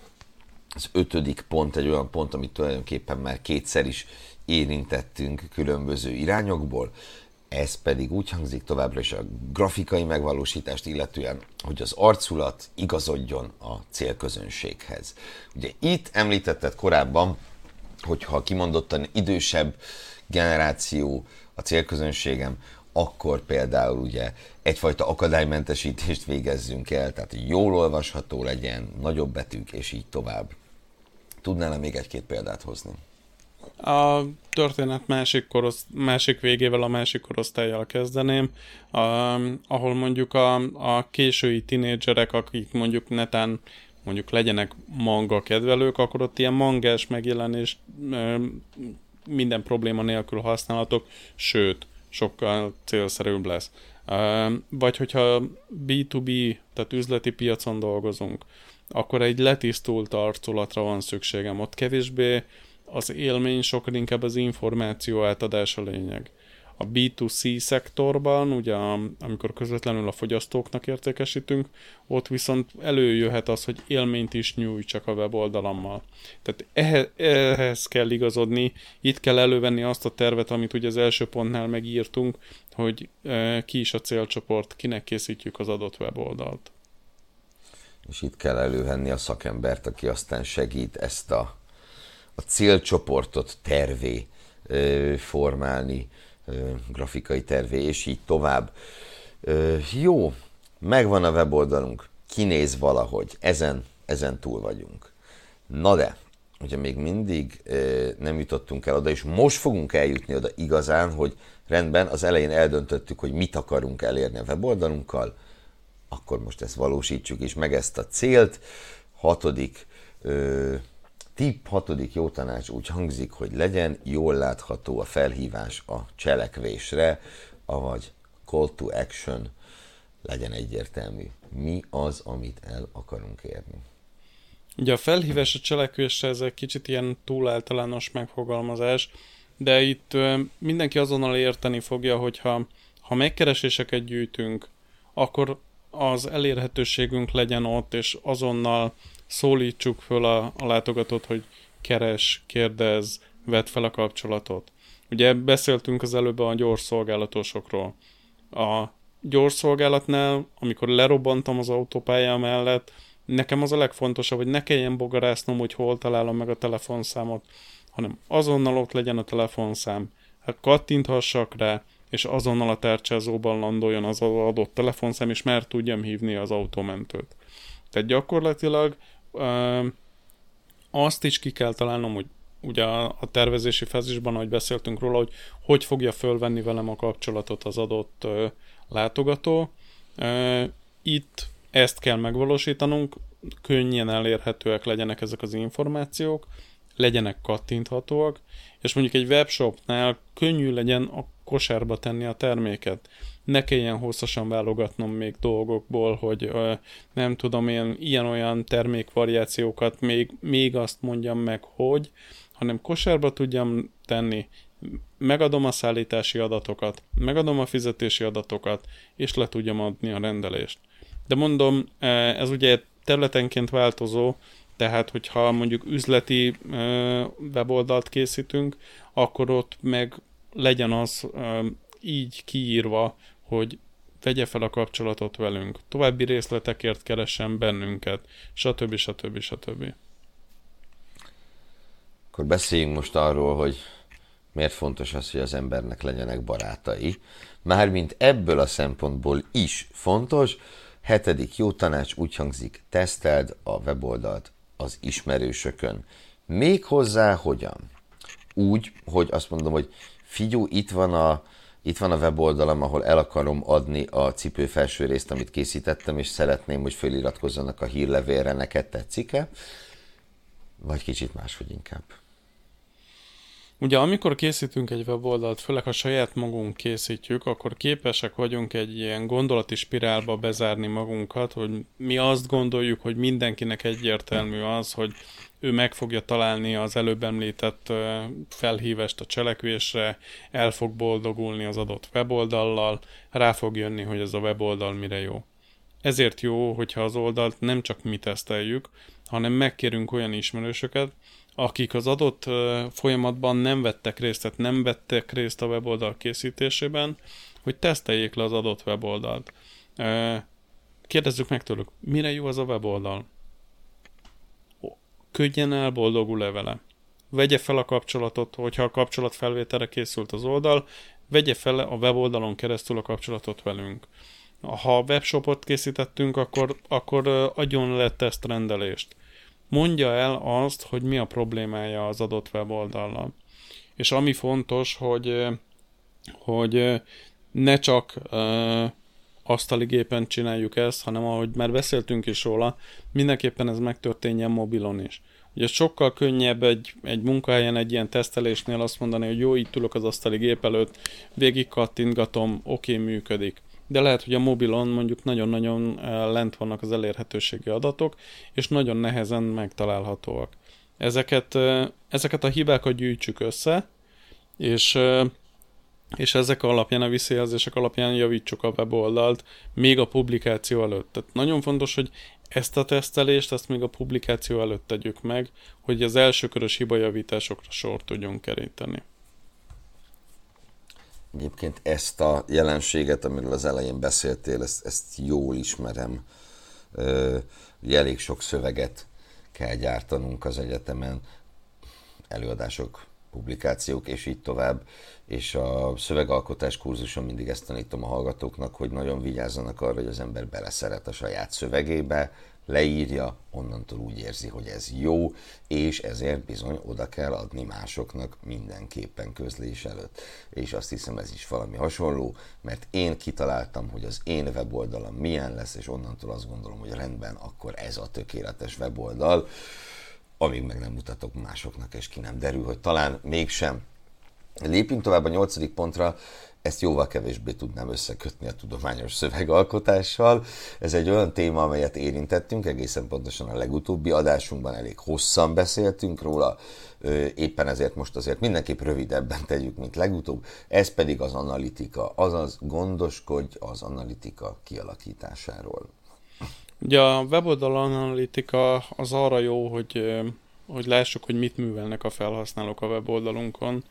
Az ötödik pont egy olyan pont, amit tulajdonképpen már kétszer is érintettünk különböző irányokból. Ez pedig úgy hangzik továbbra is a grafikai megvalósítást illetően, hogy az arculat igazodjon a célközönséghez. Ugye itt említetted korábban, hogyha kimondottan idősebb generáció a célközönségem, akkor például ugye egyfajta akadálymentesítést végezzünk el, tehát jól olvasható legyen, nagyobb betűk, és így tovább. Tudnál-e még egy-két példát hozni? A történet másik, korosz, másik végével a másik korosztályjal kezdeném, a, ahol mondjuk a, a késői tinédzserek, akik mondjuk netán mondjuk legyenek manga kedvelők, akkor ott ilyen mangás megjelenés minden probléma nélkül használhatok, sőt, sokkal célszerűbb lesz. Vagy hogyha B2B, tehát üzleti piacon dolgozunk, akkor egy letisztult arculatra van szükségem. Ott kevésbé az élmény, sokkal inkább az információ átadás a lényeg. A B2C szektorban, ugye amikor közvetlenül a fogyasztóknak értékesítünk, ott viszont előjöhet az, hogy élményt is csak a weboldalammal. Tehát ehhez, ehhez kell igazodni, itt kell elővenni azt a tervet, amit ugye az első pontnál megírtunk, hogy e, ki is a célcsoport, kinek készítjük az adott weboldalt. És itt kell elővenni a szakembert, aki aztán segít ezt a a célcsoportot tervé formálni, grafikai tervé, és így tovább. Jó, megvan a weboldalunk, kinéz valahogy, ezen, ezen túl vagyunk. Na de, ugye még mindig nem jutottunk el oda, és most fogunk eljutni oda igazán, hogy rendben, az elején eldöntöttük, hogy mit akarunk elérni a weboldalunkkal, akkor most ezt valósítsuk is meg ezt a célt. Hatodik Tipp hatodik jó tanács úgy hangzik, hogy legyen jól látható a felhívás a cselekvésre, avagy call to action legyen egyértelmű. Mi az, amit el akarunk érni? Ugye a felhívás a cselekvésre ez egy kicsit ilyen túl általános megfogalmazás, de itt mindenki azonnal érteni fogja, hogyha ha megkereséseket gyűjtünk, akkor az elérhetőségünk legyen ott, és azonnal szólítsuk föl a, a látogatót, hogy keres, kérdez, vedd fel a kapcsolatot. Ugye beszéltünk az előbb a gyors szolgálatosokról. A gyors szolgálatnál, amikor lerobbantam az autópálya mellett, nekem az a legfontosabb, hogy ne kelljen bogarásznom, hogy hol találom meg a telefonszámot, hanem azonnal ott legyen a telefonszám. Hát kattinthassak rá, és azonnal a tárcsázóban landoljon az adott telefonszám, és már tudjam hívni az autómentőt. Tehát gyakorlatilag azt is ki kell találnom, hogy ugye a tervezési fázisban, ahogy beszéltünk róla, hogy hogy fogja fölvenni velem a kapcsolatot az adott látogató. Itt ezt kell megvalósítanunk, könnyen elérhetőek legyenek ezek az információk, legyenek kattinthatóak, és mondjuk egy webshopnál könnyű legyen a kosárba tenni a terméket ne kelljen hosszasan válogatnom még dolgokból, hogy nem tudom, én ilyen-olyan termékvariációkat még, még azt mondjam meg, hogy, hanem kosárba tudjam tenni, megadom a szállítási adatokat, megadom a fizetési adatokat, és le tudjam adni a rendelést. De mondom, ez ugye területenként változó, tehát hogyha mondjuk üzleti weboldalt készítünk, akkor ott meg legyen az így kiírva, hogy vegye fel a kapcsolatot velünk, további részletekért keressen bennünket, stb. stb. stb. Akkor beszéljünk most arról, hogy miért fontos az, hogy az embernek legyenek barátai. Mármint ebből a szempontból is fontos. Hetedik jó tanács úgy hangzik, teszteld a weboldalt az ismerősökön. Méghozzá hogyan? Úgy, hogy azt mondom, hogy figyú, itt van a, itt van a weboldalam, ahol el akarom adni a cipő felső részt, amit készítettem, és szeretném, hogy feliratkozzanak a hírlevélre, neked tetszik-e? Vagy kicsit máshogy inkább. Ugye amikor készítünk egy weboldalt, főleg ha saját magunk készítjük, akkor képesek vagyunk egy ilyen gondolati spirálba bezárni magunkat, hogy mi azt gondoljuk, hogy mindenkinek egyértelmű az, hogy ő meg fogja találni az előbb említett felhívást a cselekvésre, el fog boldogulni az adott weboldallal, rá fog jönni, hogy ez a weboldal mire jó. Ezért jó, hogyha az oldalt nem csak mi teszteljük, hanem megkérünk olyan ismerősöket, akik az adott folyamatban nem vettek részt, tehát nem vettek részt a weboldal készítésében, hogy teszteljék le az adott weboldalt. Kérdezzük meg tőlük, mire jó az a weboldal? Könnyen el, boldogul-e vele? Vegye fel a kapcsolatot, hogyha a kapcsolat felvételre készült az oldal, vegye fel a weboldalon keresztül a kapcsolatot velünk. Ha webshopot készítettünk, akkor, akkor adjon le tesztrendelést mondja el azt, hogy mi a problémája az adott weboldallal. És ami fontos, hogy, hogy ne csak asztali gépen csináljuk ezt, hanem ahogy már beszéltünk is róla, mindenképpen ez megtörténjen mobilon is. Ugye sokkal könnyebb egy, egy munkahelyen egy ilyen tesztelésnél azt mondani, hogy jó, itt ülök az asztali gép előtt, végig kattintgatom, oké, működik de lehet, hogy a mobilon mondjuk nagyon-nagyon eh, lent vannak az elérhetőségi adatok, és nagyon nehezen megtalálhatóak. Ezeket, eh, ezeket a hibákat gyűjtsük össze, és, eh, és ezek alapján, a visszajelzések alapján javítsuk a weboldalt még a publikáció előtt. Tehát nagyon fontos, hogy ezt a tesztelést, ezt még a publikáció előtt tegyük meg, hogy az elsőkörös hibajavításokra sort tudjunk keríteni. Egyébként ezt a jelenséget, amiről az elején beszéltél, ezt, ezt jól ismerem. Ugye elég sok szöveget kell gyártanunk az egyetemen, előadások, publikációk, és így tovább. És a szövegalkotás kurzuson mindig ezt tanítom a hallgatóknak, hogy nagyon vigyázzanak arra, hogy az ember beleszeret a saját szövegébe, leírja, onnantól úgy érzi, hogy ez jó, és ezért bizony oda kell adni másoknak mindenképpen közlés előtt. És azt hiszem ez is valami hasonló, mert én kitaláltam, hogy az én weboldalam milyen lesz, és onnantól azt gondolom, hogy rendben, akkor ez a tökéletes weboldal, amíg meg nem mutatok másoknak, és ki nem derül, hogy talán mégsem. Lépjünk tovább a nyolcadik pontra, ezt jóval kevésbé tudnám összekötni a tudományos szövegalkotással. Ez egy olyan téma, amelyet érintettünk, egészen pontosan a legutóbbi adásunkban elég hosszan beszéltünk róla, éppen ezért most azért mindenképp rövidebben tegyük, mint legutóbb. Ez pedig az analitika, azaz gondoskodj az analitika kialakításáról. Ugye a weboldal analitika az arra jó, hogy, hogy lássuk, hogy mit művelnek a felhasználók a weboldalunkon,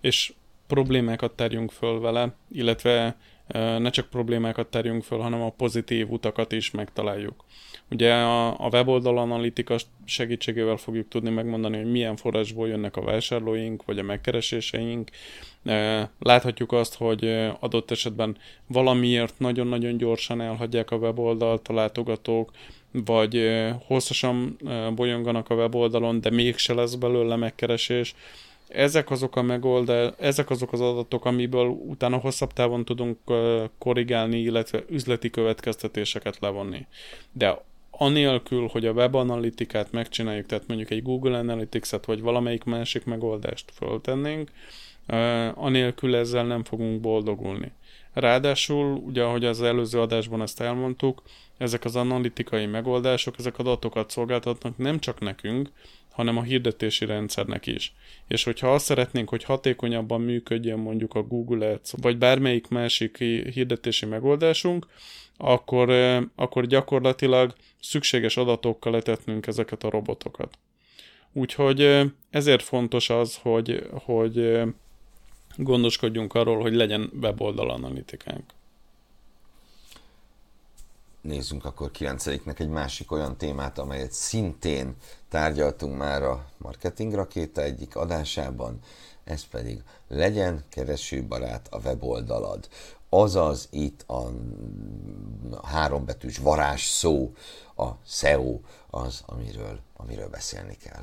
és problémákat terjünk föl vele, illetve ne csak problémákat terjünk föl, hanem a pozitív utakat is megtaláljuk. Ugye a, a weboldal analitika segítségével fogjuk tudni megmondani, hogy milyen forrásból jönnek a vásárlóink, vagy a megkereséseink. Láthatjuk azt, hogy adott esetben valamiért nagyon-nagyon gyorsan elhagyják a weboldalt a látogatók, vagy hosszasan bolyonganak a weboldalon, de mégse lesz belőle megkeresés ezek azok a megoldás, ezek azok az adatok, amiből utána hosszabb távon tudunk korrigálni, illetve üzleti következtetéseket levonni. De anélkül, hogy a webanalitikát megcsináljuk, tehát mondjuk egy Google Analytics-et, vagy valamelyik másik megoldást föltennénk, anélkül ezzel nem fogunk boldogulni. Ráadásul, ugye ahogy az előző adásban ezt elmondtuk, ezek az analitikai megoldások, ezek adatokat szolgáltatnak nem csak nekünk, hanem a hirdetési rendszernek is. És hogyha azt szeretnénk, hogy hatékonyabban működjön mondjuk a Google Ads, vagy bármelyik másik hirdetési megoldásunk, akkor, akkor gyakorlatilag szükséges adatokkal letetnünk ezeket a robotokat. Úgyhogy ezért fontos az, hogy, hogy gondoskodjunk arról, hogy legyen weboldal analitikánk. nézzünk akkor 9 egy másik olyan témát, amelyet szintén tárgyaltunk már a Marketing Rakéta egyik adásában, ez pedig legyen keresőbarát a weboldalad. Azaz itt a hárombetűs varázs szó, a SEO az, amiről, amiről beszélni kell.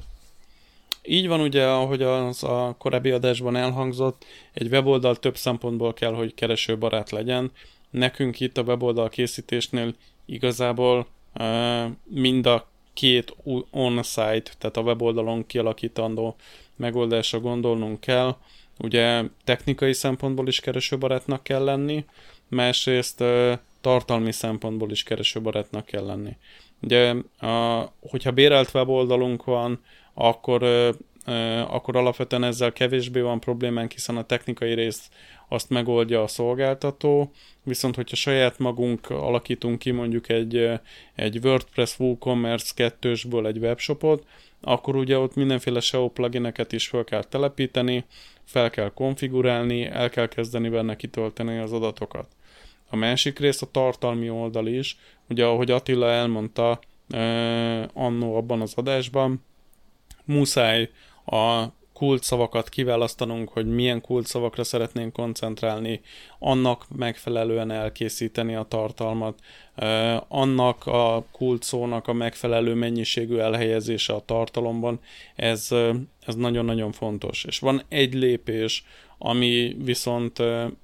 Így van ugye, ahogy az a korábbi adásban elhangzott, egy weboldal több szempontból kell, hogy keresőbarát legyen. Nekünk itt a weboldal készítésnél igazából uh, mind a két on-site, tehát a weboldalon kialakítandó megoldásra gondolnunk kell. Ugye technikai szempontból is keresőbarátnak kell lenni, másrészt tartalmi szempontból is keresőbarátnak kell lenni. Ugye, a, hogyha bérelt weboldalunk van, akkor, akkor alapvetően ezzel kevésbé van problémánk, hiszen a technikai részt azt megoldja a szolgáltató, viszont hogyha saját magunk alakítunk ki mondjuk egy, egy WordPress WooCommerce 2-ből egy webshopot, akkor ugye ott mindenféle SEO plugineket is fel kell telepíteni, fel kell konfigurálni, el kell kezdeni benne kitölteni az adatokat. A másik rész a tartalmi oldal is, ugye ahogy Attila elmondta eh, annó abban az adásban, muszáj a kult szavakat kiválasztanunk, hogy milyen kult szavakra szeretnénk koncentrálni, annak megfelelően elkészíteni a tartalmat, annak a kult szónak a megfelelő mennyiségű elhelyezése a tartalomban, ez, ez nagyon-nagyon fontos. És van egy lépés, ami viszont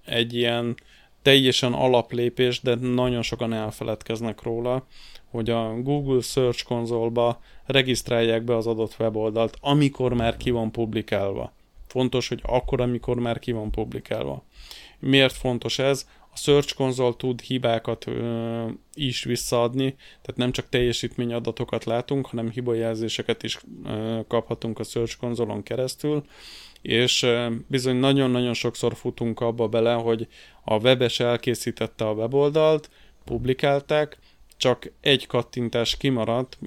egy ilyen teljesen alaplépés, de nagyon sokan elfeledkeznek róla, hogy a Google Search konzolba regisztrálják be az adott weboldalt, amikor már ki van publikálva. Fontos, hogy akkor, amikor már ki van publikálva. Miért fontos ez? A Search konzol tud hibákat ö, is visszaadni, tehát nem csak teljesítmény adatokat látunk, hanem hibajelzéseket is ö, kaphatunk a Search konzolon keresztül, és bizony nagyon-nagyon sokszor futunk abba bele, hogy a webes elkészítette a weboldalt, publikálták, csak egy kattintás kimaradt,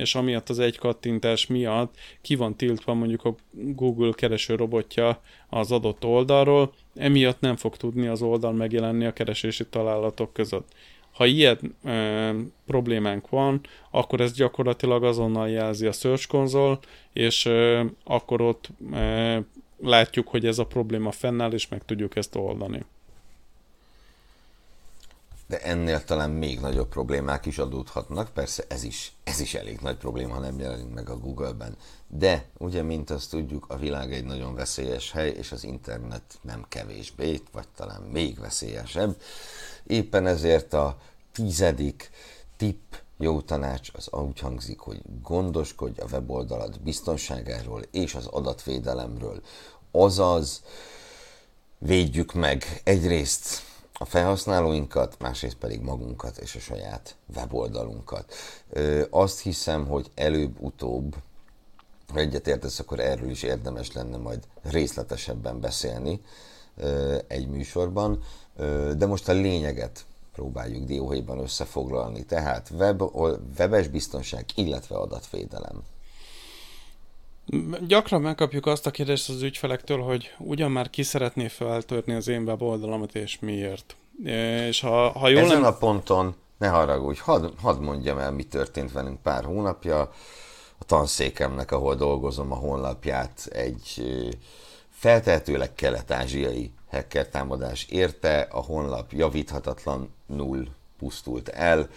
és amiatt az egy kattintás miatt ki van tiltva mondjuk a Google kereső robotja az adott oldalról, emiatt nem fog tudni az oldal megjelenni a keresési találatok között. Ha ilyen e, problémánk van, akkor ez gyakorlatilag azonnal jelzi a Search Console, és e, akkor ott e, látjuk, hogy ez a probléma fennáll, és meg tudjuk ezt oldani de ennél talán még nagyobb problémák is adódhatnak, persze ez is, ez is elég nagy probléma, ha nem jelenik meg a Google-ben. De ugye, mint azt tudjuk, a világ egy nagyon veszélyes hely, és az internet nem kevésbé, vagy talán még veszélyesebb. Éppen ezért a tizedik tipp, jó tanács az úgy hangzik, hogy gondoskodj a weboldalad biztonságáról és az adatvédelemről. Azaz, védjük meg egyrészt a felhasználóinkat, másrészt pedig magunkat és a saját weboldalunkat. Azt hiszem, hogy előbb-utóbb, ha egyetértesz, akkor erről is érdemes lenne majd részletesebben beszélni egy műsorban, de most a lényeget próbáljuk dióhéjban összefoglalni. Tehát web, webes biztonság, illetve adatvédelem. Gyakran megkapjuk azt a kérdést az ügyfelektől, hogy ugyan már ki szeretné feltörni az én weboldalamat, és miért. És ha, ha jól Ezen nem... a ponton, ne haragudj, hadd had mondjam el, mi történt velünk pár hónapja. A tanszékemnek, ahol dolgozom a honlapját, egy feltehetőleg kelet-ázsiai hacker támadás érte, a honlap null pusztult el,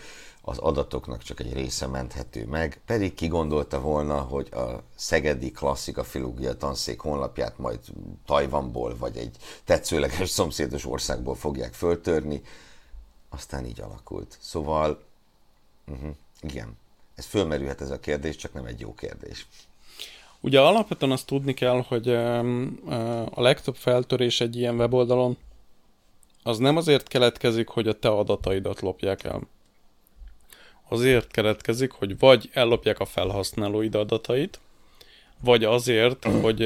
az adatoknak csak egy része menthető meg, pedig ki gondolta volna, hogy a Szegedi Klasszika Filológia Tanszék honlapját majd Tajvanból vagy egy tetszőleges szomszédos országból fogják föltörni, aztán így alakult. Szóval, uh-huh, igen, ez fölmerülhet ez a kérdés, csak nem egy jó kérdés. Ugye alapvetően azt tudni kell, hogy a legtöbb feltörés egy ilyen weboldalon az nem azért keletkezik, hogy a te adataidat lopják el azért keletkezik, hogy vagy ellopják a felhasználóid adatait, vagy azért, hogy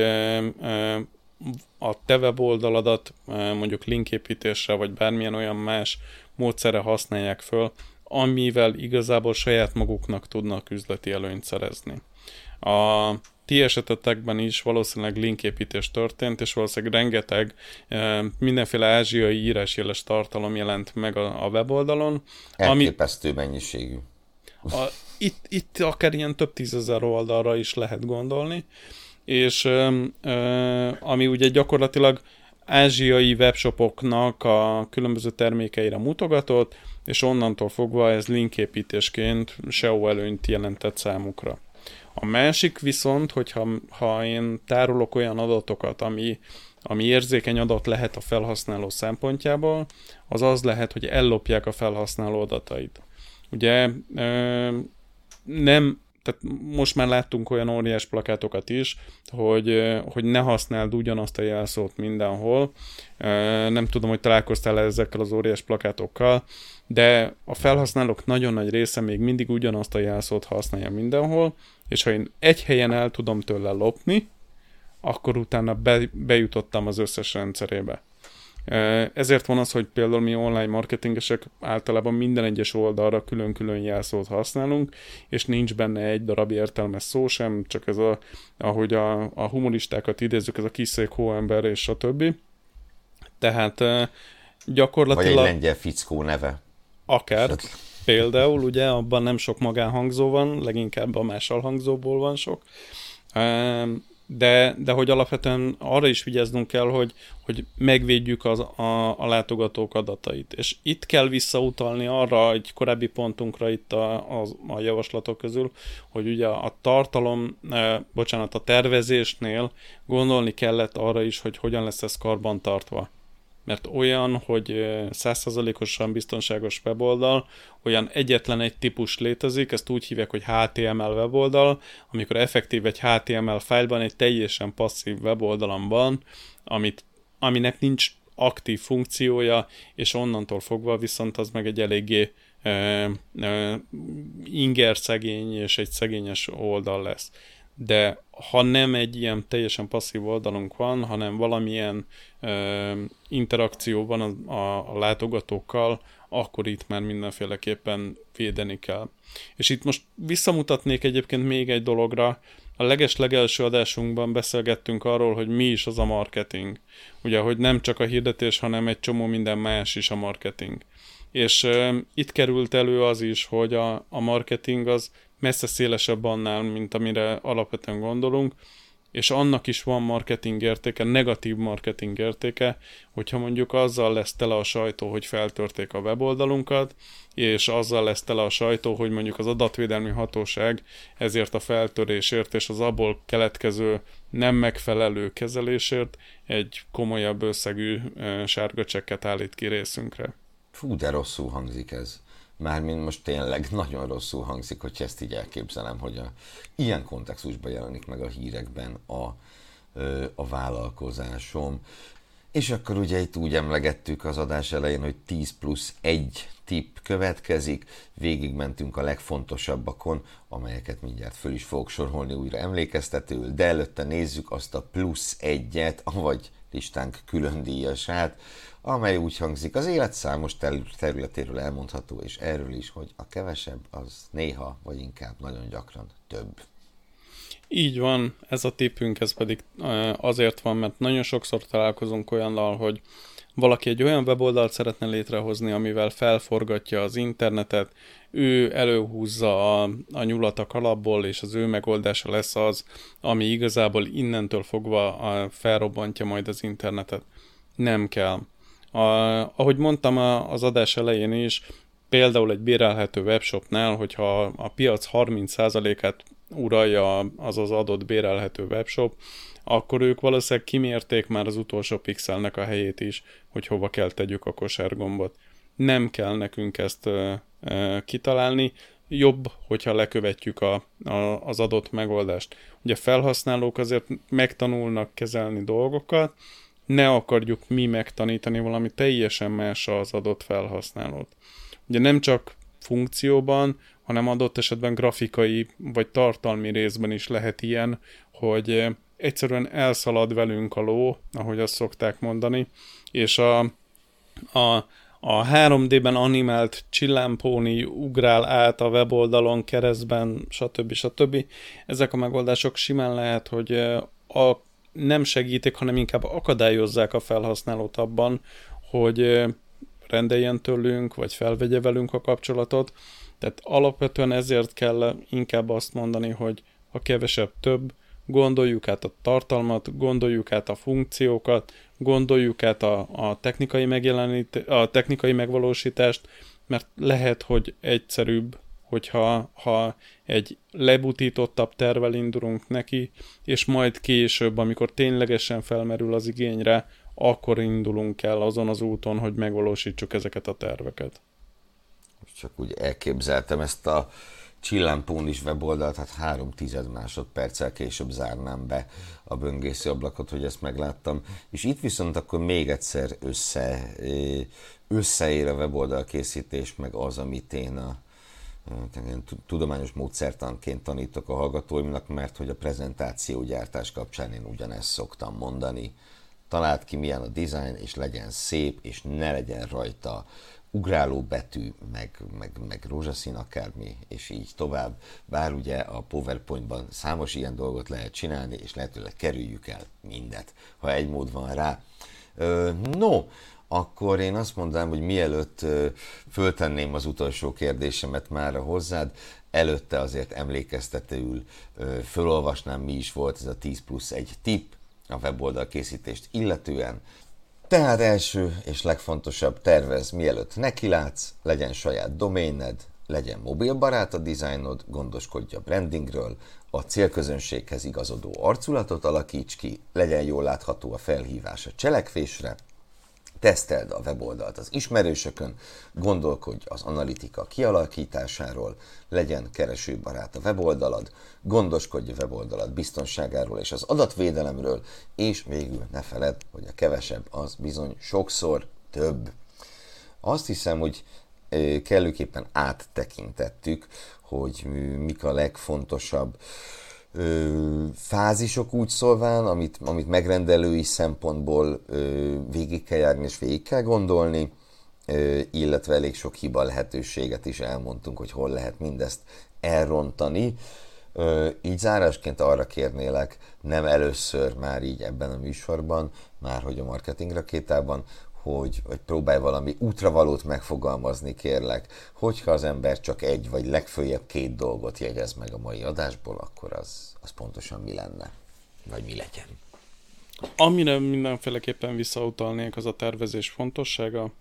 a te weboldaladat mondjuk linképítésre, vagy bármilyen olyan más módszere használják föl, amivel igazából saját maguknak tudnak üzleti előnyt szerezni. A ti esetetekben is valószínűleg linképítés történt, és valószínűleg rengeteg mindenféle ázsiai írásjeles tartalom jelent meg a, a weboldalon. Elképesztő ami, mennyiségű. A, itt, itt akár ilyen több tízezer oldalra is lehet gondolni, és ami ugye gyakorlatilag ázsiai webshopoknak a különböző termékeire mutogatott, és onnantól fogva ez linképítésként SEO előnyt jelentett számukra. A másik viszont, hogyha ha én tárolok olyan adatokat, ami, ami érzékeny adat lehet a felhasználó szempontjából, az az lehet, hogy ellopják a felhasználó adatait. Ugye nem tehát most már láttunk olyan óriás plakátokat is, hogy, hogy ne használd ugyanazt a jelszót mindenhol. Nem tudom, hogy találkoztál ezekkel az óriás plakátokkal, de a felhasználók nagyon nagy része még mindig ugyanazt a jelszót használja mindenhol, és ha én egy helyen el tudom tőle lopni, akkor utána be, bejutottam az összes rendszerébe. Ezért van az, hogy például mi online marketingesek általában minden egyes oldalra külön-külön jelszót használunk, és nincs benne egy darab értelmes szó sem, csak ez a, ahogy a, a humoristákat idézzük, ez a kiszék hóember és a többi. Tehát gyakorlatilag... Vagy egy lengyel fickó neve. Akár. Például, ugye, abban nem sok magánhangzó van, leginkább a másalhangzóból van sok de, de hogy alapvetően arra is vigyáznunk kell, hogy, hogy megvédjük az, a, a látogatók adatait. És itt kell visszautalni arra egy korábbi pontunkra itt a, a, a javaslatok közül, hogy ugye a tartalom, eh, bocsánat, a tervezésnél gondolni kellett arra is, hogy hogyan lesz ez karban tartva mert olyan, hogy százszerzalékosan biztonságos weboldal, olyan egyetlen egy típus létezik, ezt úgy hívják, hogy HTML weboldal, amikor effektív egy HTML fájlban egy teljesen passzív weboldalon van, amit, aminek nincs aktív funkciója, és onnantól fogva viszont az meg egy eléggé uh, uh, inger szegény és egy szegényes oldal lesz de ha nem egy ilyen teljesen passzív oldalunk van, hanem valamilyen ö, interakció van a, a, látogatókkal, akkor itt már mindenféleképpen védeni kell. És itt most visszamutatnék egyébként még egy dologra, a leges-legelső adásunkban beszélgettünk arról, hogy mi is az a marketing. Ugye, hogy nem csak a hirdetés, hanem egy csomó minden más is a marketing. És uh, itt került elő az is, hogy a, a marketing az messze szélesebb annál, mint amire alapvetően gondolunk, és annak is van marketing értéke, negatív marketing értéke, hogyha mondjuk azzal lesz tele a sajtó, hogy feltörték a weboldalunkat, és azzal lesz tele a sajtó, hogy mondjuk az adatvédelmi hatóság ezért a feltörésért és az abból keletkező nem megfelelő kezelésért egy komolyabb összegű sárga csekket állít ki részünkre. Fú, de rosszul hangzik ez. Mármint most tényleg nagyon rosszul hangzik, hogy ezt így elképzelem, hogy a, ilyen kontextusban jelenik meg a hírekben a, a vállalkozásom. És akkor ugye itt úgy emlegettük az adás elején, hogy 10 plusz 1 tipp következik, végigmentünk a legfontosabbakon, amelyeket mindjárt föl is fogok sorolni újra emlékeztetőül, de előtte nézzük azt a plusz egyet, vagy listánk külön díjasát, amely úgy hangzik, az élet számos területéről elmondható, és erről is, hogy a kevesebb az néha, vagy inkább nagyon gyakran több. Így van, ez a tippünk, ez pedig azért van, mert nagyon sokszor találkozunk olyannal, hogy valaki egy olyan weboldalt szeretne létrehozni, amivel felforgatja az internetet, ő előhúzza a, a nyulat a kalapból, és az ő megoldása lesz az, ami igazából innentől fogva felrobbantja majd az internetet. Nem kell. A, ahogy mondtam az adás elején is, például egy bérelhető webshopnál, hogyha a piac 30%-át uralja az az adott bérelhető webshop, akkor ők valószínűleg kimérték már az utolsó pixelnek a helyét is, hogy hova kell tegyük a kosárgombot. Nem kell nekünk ezt ö, ö, kitalálni, jobb, hogyha lekövetjük a, a, az adott megoldást. Ugye felhasználók azért megtanulnak kezelni dolgokat, ne akarjuk mi megtanítani valami teljesen más az adott felhasználót. Ugye nem csak funkcióban, hanem adott esetben grafikai vagy tartalmi részben is lehet ilyen, hogy egyszerűen elszalad velünk a ló, ahogy azt szokták mondani, és a, a, a 3D-ben animált csillámpóni ugrál át a weboldalon keresztben, stb. stb. Ezek a megoldások simán lehet, hogy a, nem segítik, hanem inkább akadályozzák a felhasználót abban, hogy rendeljen tőlünk, vagy felvegye velünk a kapcsolatot. Tehát alapvetően ezért kell inkább azt mondani, hogy a kevesebb több, gondoljuk át a tartalmat, gondoljuk át a funkciókat, gondoljuk át a, a, technikai, megjelenít, a technikai megvalósítást, mert lehet, hogy egyszerűbb, hogyha ha egy lebutítottabb tervel indulunk neki, és majd később, amikor ténylegesen felmerül az igényre, akkor indulunk el azon az úton, hogy megvalósítsuk ezeket a terveket. Csak úgy elképzeltem ezt a csillámpón is weboldalt, hát három tized másodperccel később zárnám be a böngészi ablakot, hogy ezt megláttam. És itt viszont akkor még egyszer össze, összeér a weboldal készítés, meg az, amit én a tudományos módszertanként tanítok a hallgatóimnak, mert hogy a prezentációgyártás kapcsán én ugyanezt szoktam mondani. Talált ki milyen a design, és legyen szép, és ne legyen rajta ugráló betű, meg, meg, meg rózsaszín akármi, és így tovább. Bár ugye a PowerPointban számos ilyen dolgot lehet csinálni, és lehetőleg kerüljük el mindet, ha egy mód van rá. Ö, no, akkor én azt mondanám, hogy mielőtt föltenném az utolsó kérdésemet már hozzád, előtte azért emlékeztetőül fölolvasnám, mi is volt ez a 10 plusz egy tip a weboldal készítést illetően, tehát első és legfontosabb tervez, mielőtt nekilátsz, legyen saját doméned, legyen mobilbarát a dizájnod, gondoskodj a brandingről, a célközönséghez igazodó arculatot alakíts ki, legyen jól látható a felhívás a cselekvésre, teszteld a weboldalt az ismerősökön, gondolkodj az analitika kialakításáról, legyen keresőbarát a weboldalad, gondoskodj a weboldalad biztonságáról és az adatvédelemről, és végül ne feled, hogy a kevesebb az bizony sokszor több. Azt hiszem, hogy kellőképpen áttekintettük, hogy mik a legfontosabb ö, fázisok úgy szólván, amit, amit megrendelői szempontból ö, végig kell járni és végig kell gondolni, ö, illetve elég sok hiba lehetőséget is elmondtunk, hogy hol lehet mindezt elrontani. Ö, így zárásként arra kérnélek, nem először már így ebben a műsorban, már hogy a marketing rakétában, hogy, hogy próbálj valami útravalót megfogalmazni, kérlek. Hogyha az ember csak egy, vagy legfőjebb két dolgot jegyez meg a mai adásból, akkor az, az pontosan mi lenne? Vagy mi legyen? Amire mindenféleképpen visszautalnék, az a tervezés fontossága.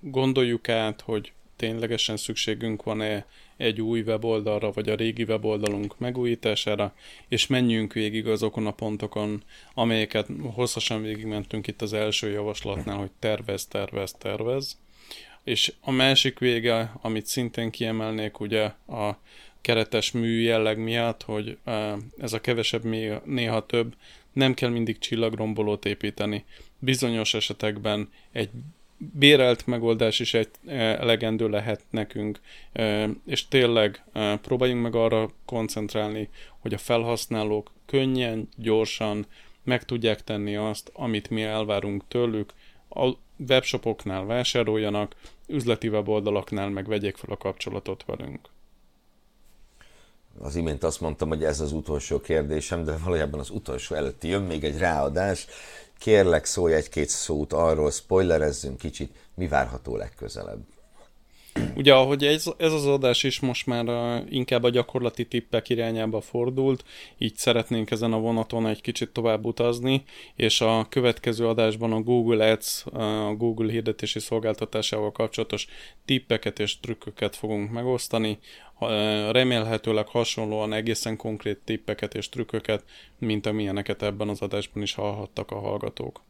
Gondoljuk át, hogy ténylegesen szükségünk van-e egy új weboldalra, vagy a régi weboldalunk megújítására, és menjünk végig azokon a pontokon, amelyeket hosszasan végigmentünk itt az első javaslatnál, hogy tervez, tervez, tervez. És a másik vége, amit szintén kiemelnék, ugye a keretes mű jelleg miatt, hogy ez a kevesebb néha több, nem kell mindig csillagrombolót építeni. Bizonyos esetekben egy bérelt megoldás is egy e, elegendő lehet nekünk, e, és tényleg e, próbáljunk meg arra koncentrálni, hogy a felhasználók könnyen, gyorsan meg tudják tenni azt, amit mi elvárunk tőlük, a webshopoknál vásároljanak, üzleti weboldalaknál meg vegyék fel a kapcsolatot velünk. Az imént azt mondtam, hogy ez az utolsó kérdésem, de valójában az utolsó előtti jön még egy ráadás. Kérlek, szólj egy-két szót arról, spoilerezzünk kicsit, mi várható legközelebb. Ugye, ahogy ez, ez az adás is most már a, inkább a gyakorlati tippek irányába fordult, így szeretnénk ezen a vonaton egy kicsit tovább utazni, és a következő adásban a Google Ads, a Google hirdetési szolgáltatásával kapcsolatos tippeket és trükköket fogunk megosztani, remélhetőleg hasonlóan egészen konkrét tippeket és trükköket, mint amilyeneket ebben az adásban is hallhattak a hallgatók.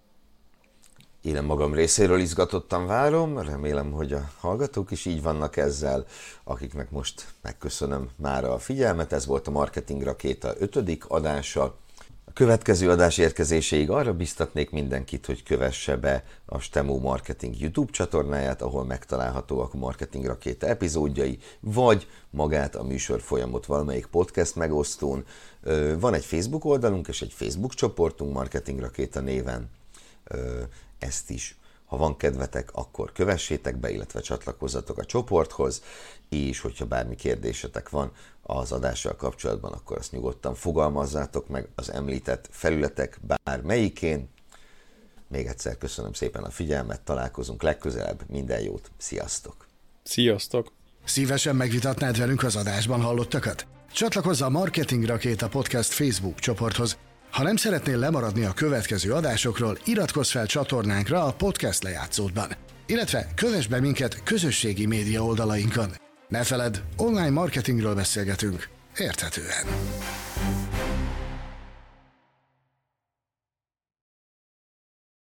Én magam részéről izgatottan várom, remélem, hogy a hallgatók is így vannak ezzel, akiknek most megköszönöm már a figyelmet. Ez volt a Marketing Rakéta 5. adása. A következő adás érkezéséig arra biztatnék mindenkit, hogy kövesse be a Stemo Marketing YouTube csatornáját, ahol megtalálhatóak a Marketing Rakéta epizódjai, vagy magát a műsor folyamot valamelyik podcast megosztón. Van egy Facebook oldalunk és egy Facebook csoportunk Marketing Rakéta néven ezt is Ha van kedvetek, akkor kövessétek be, illetve csatlakozzatok a csoporthoz, és hogyha bármi kérdésetek van az adással kapcsolatban, akkor azt nyugodtan fogalmazzátok meg az említett felületek bármelyikén. Még egyszer köszönöm szépen a figyelmet, találkozunk legközelebb, minden jót, sziasztok! Sziasztok! Szívesen megvitatnád velünk az adásban hallottakat? Csatlakozz a Marketing Rakéta Podcast Facebook csoporthoz. Ha nem szeretnél lemaradni a következő adásokról, iratkozz fel csatornánkra a podcast lejátszódban. Illetve kövess be minket közösségi média oldalainkon. Ne feledd, online marketingről beszélgetünk érthetően.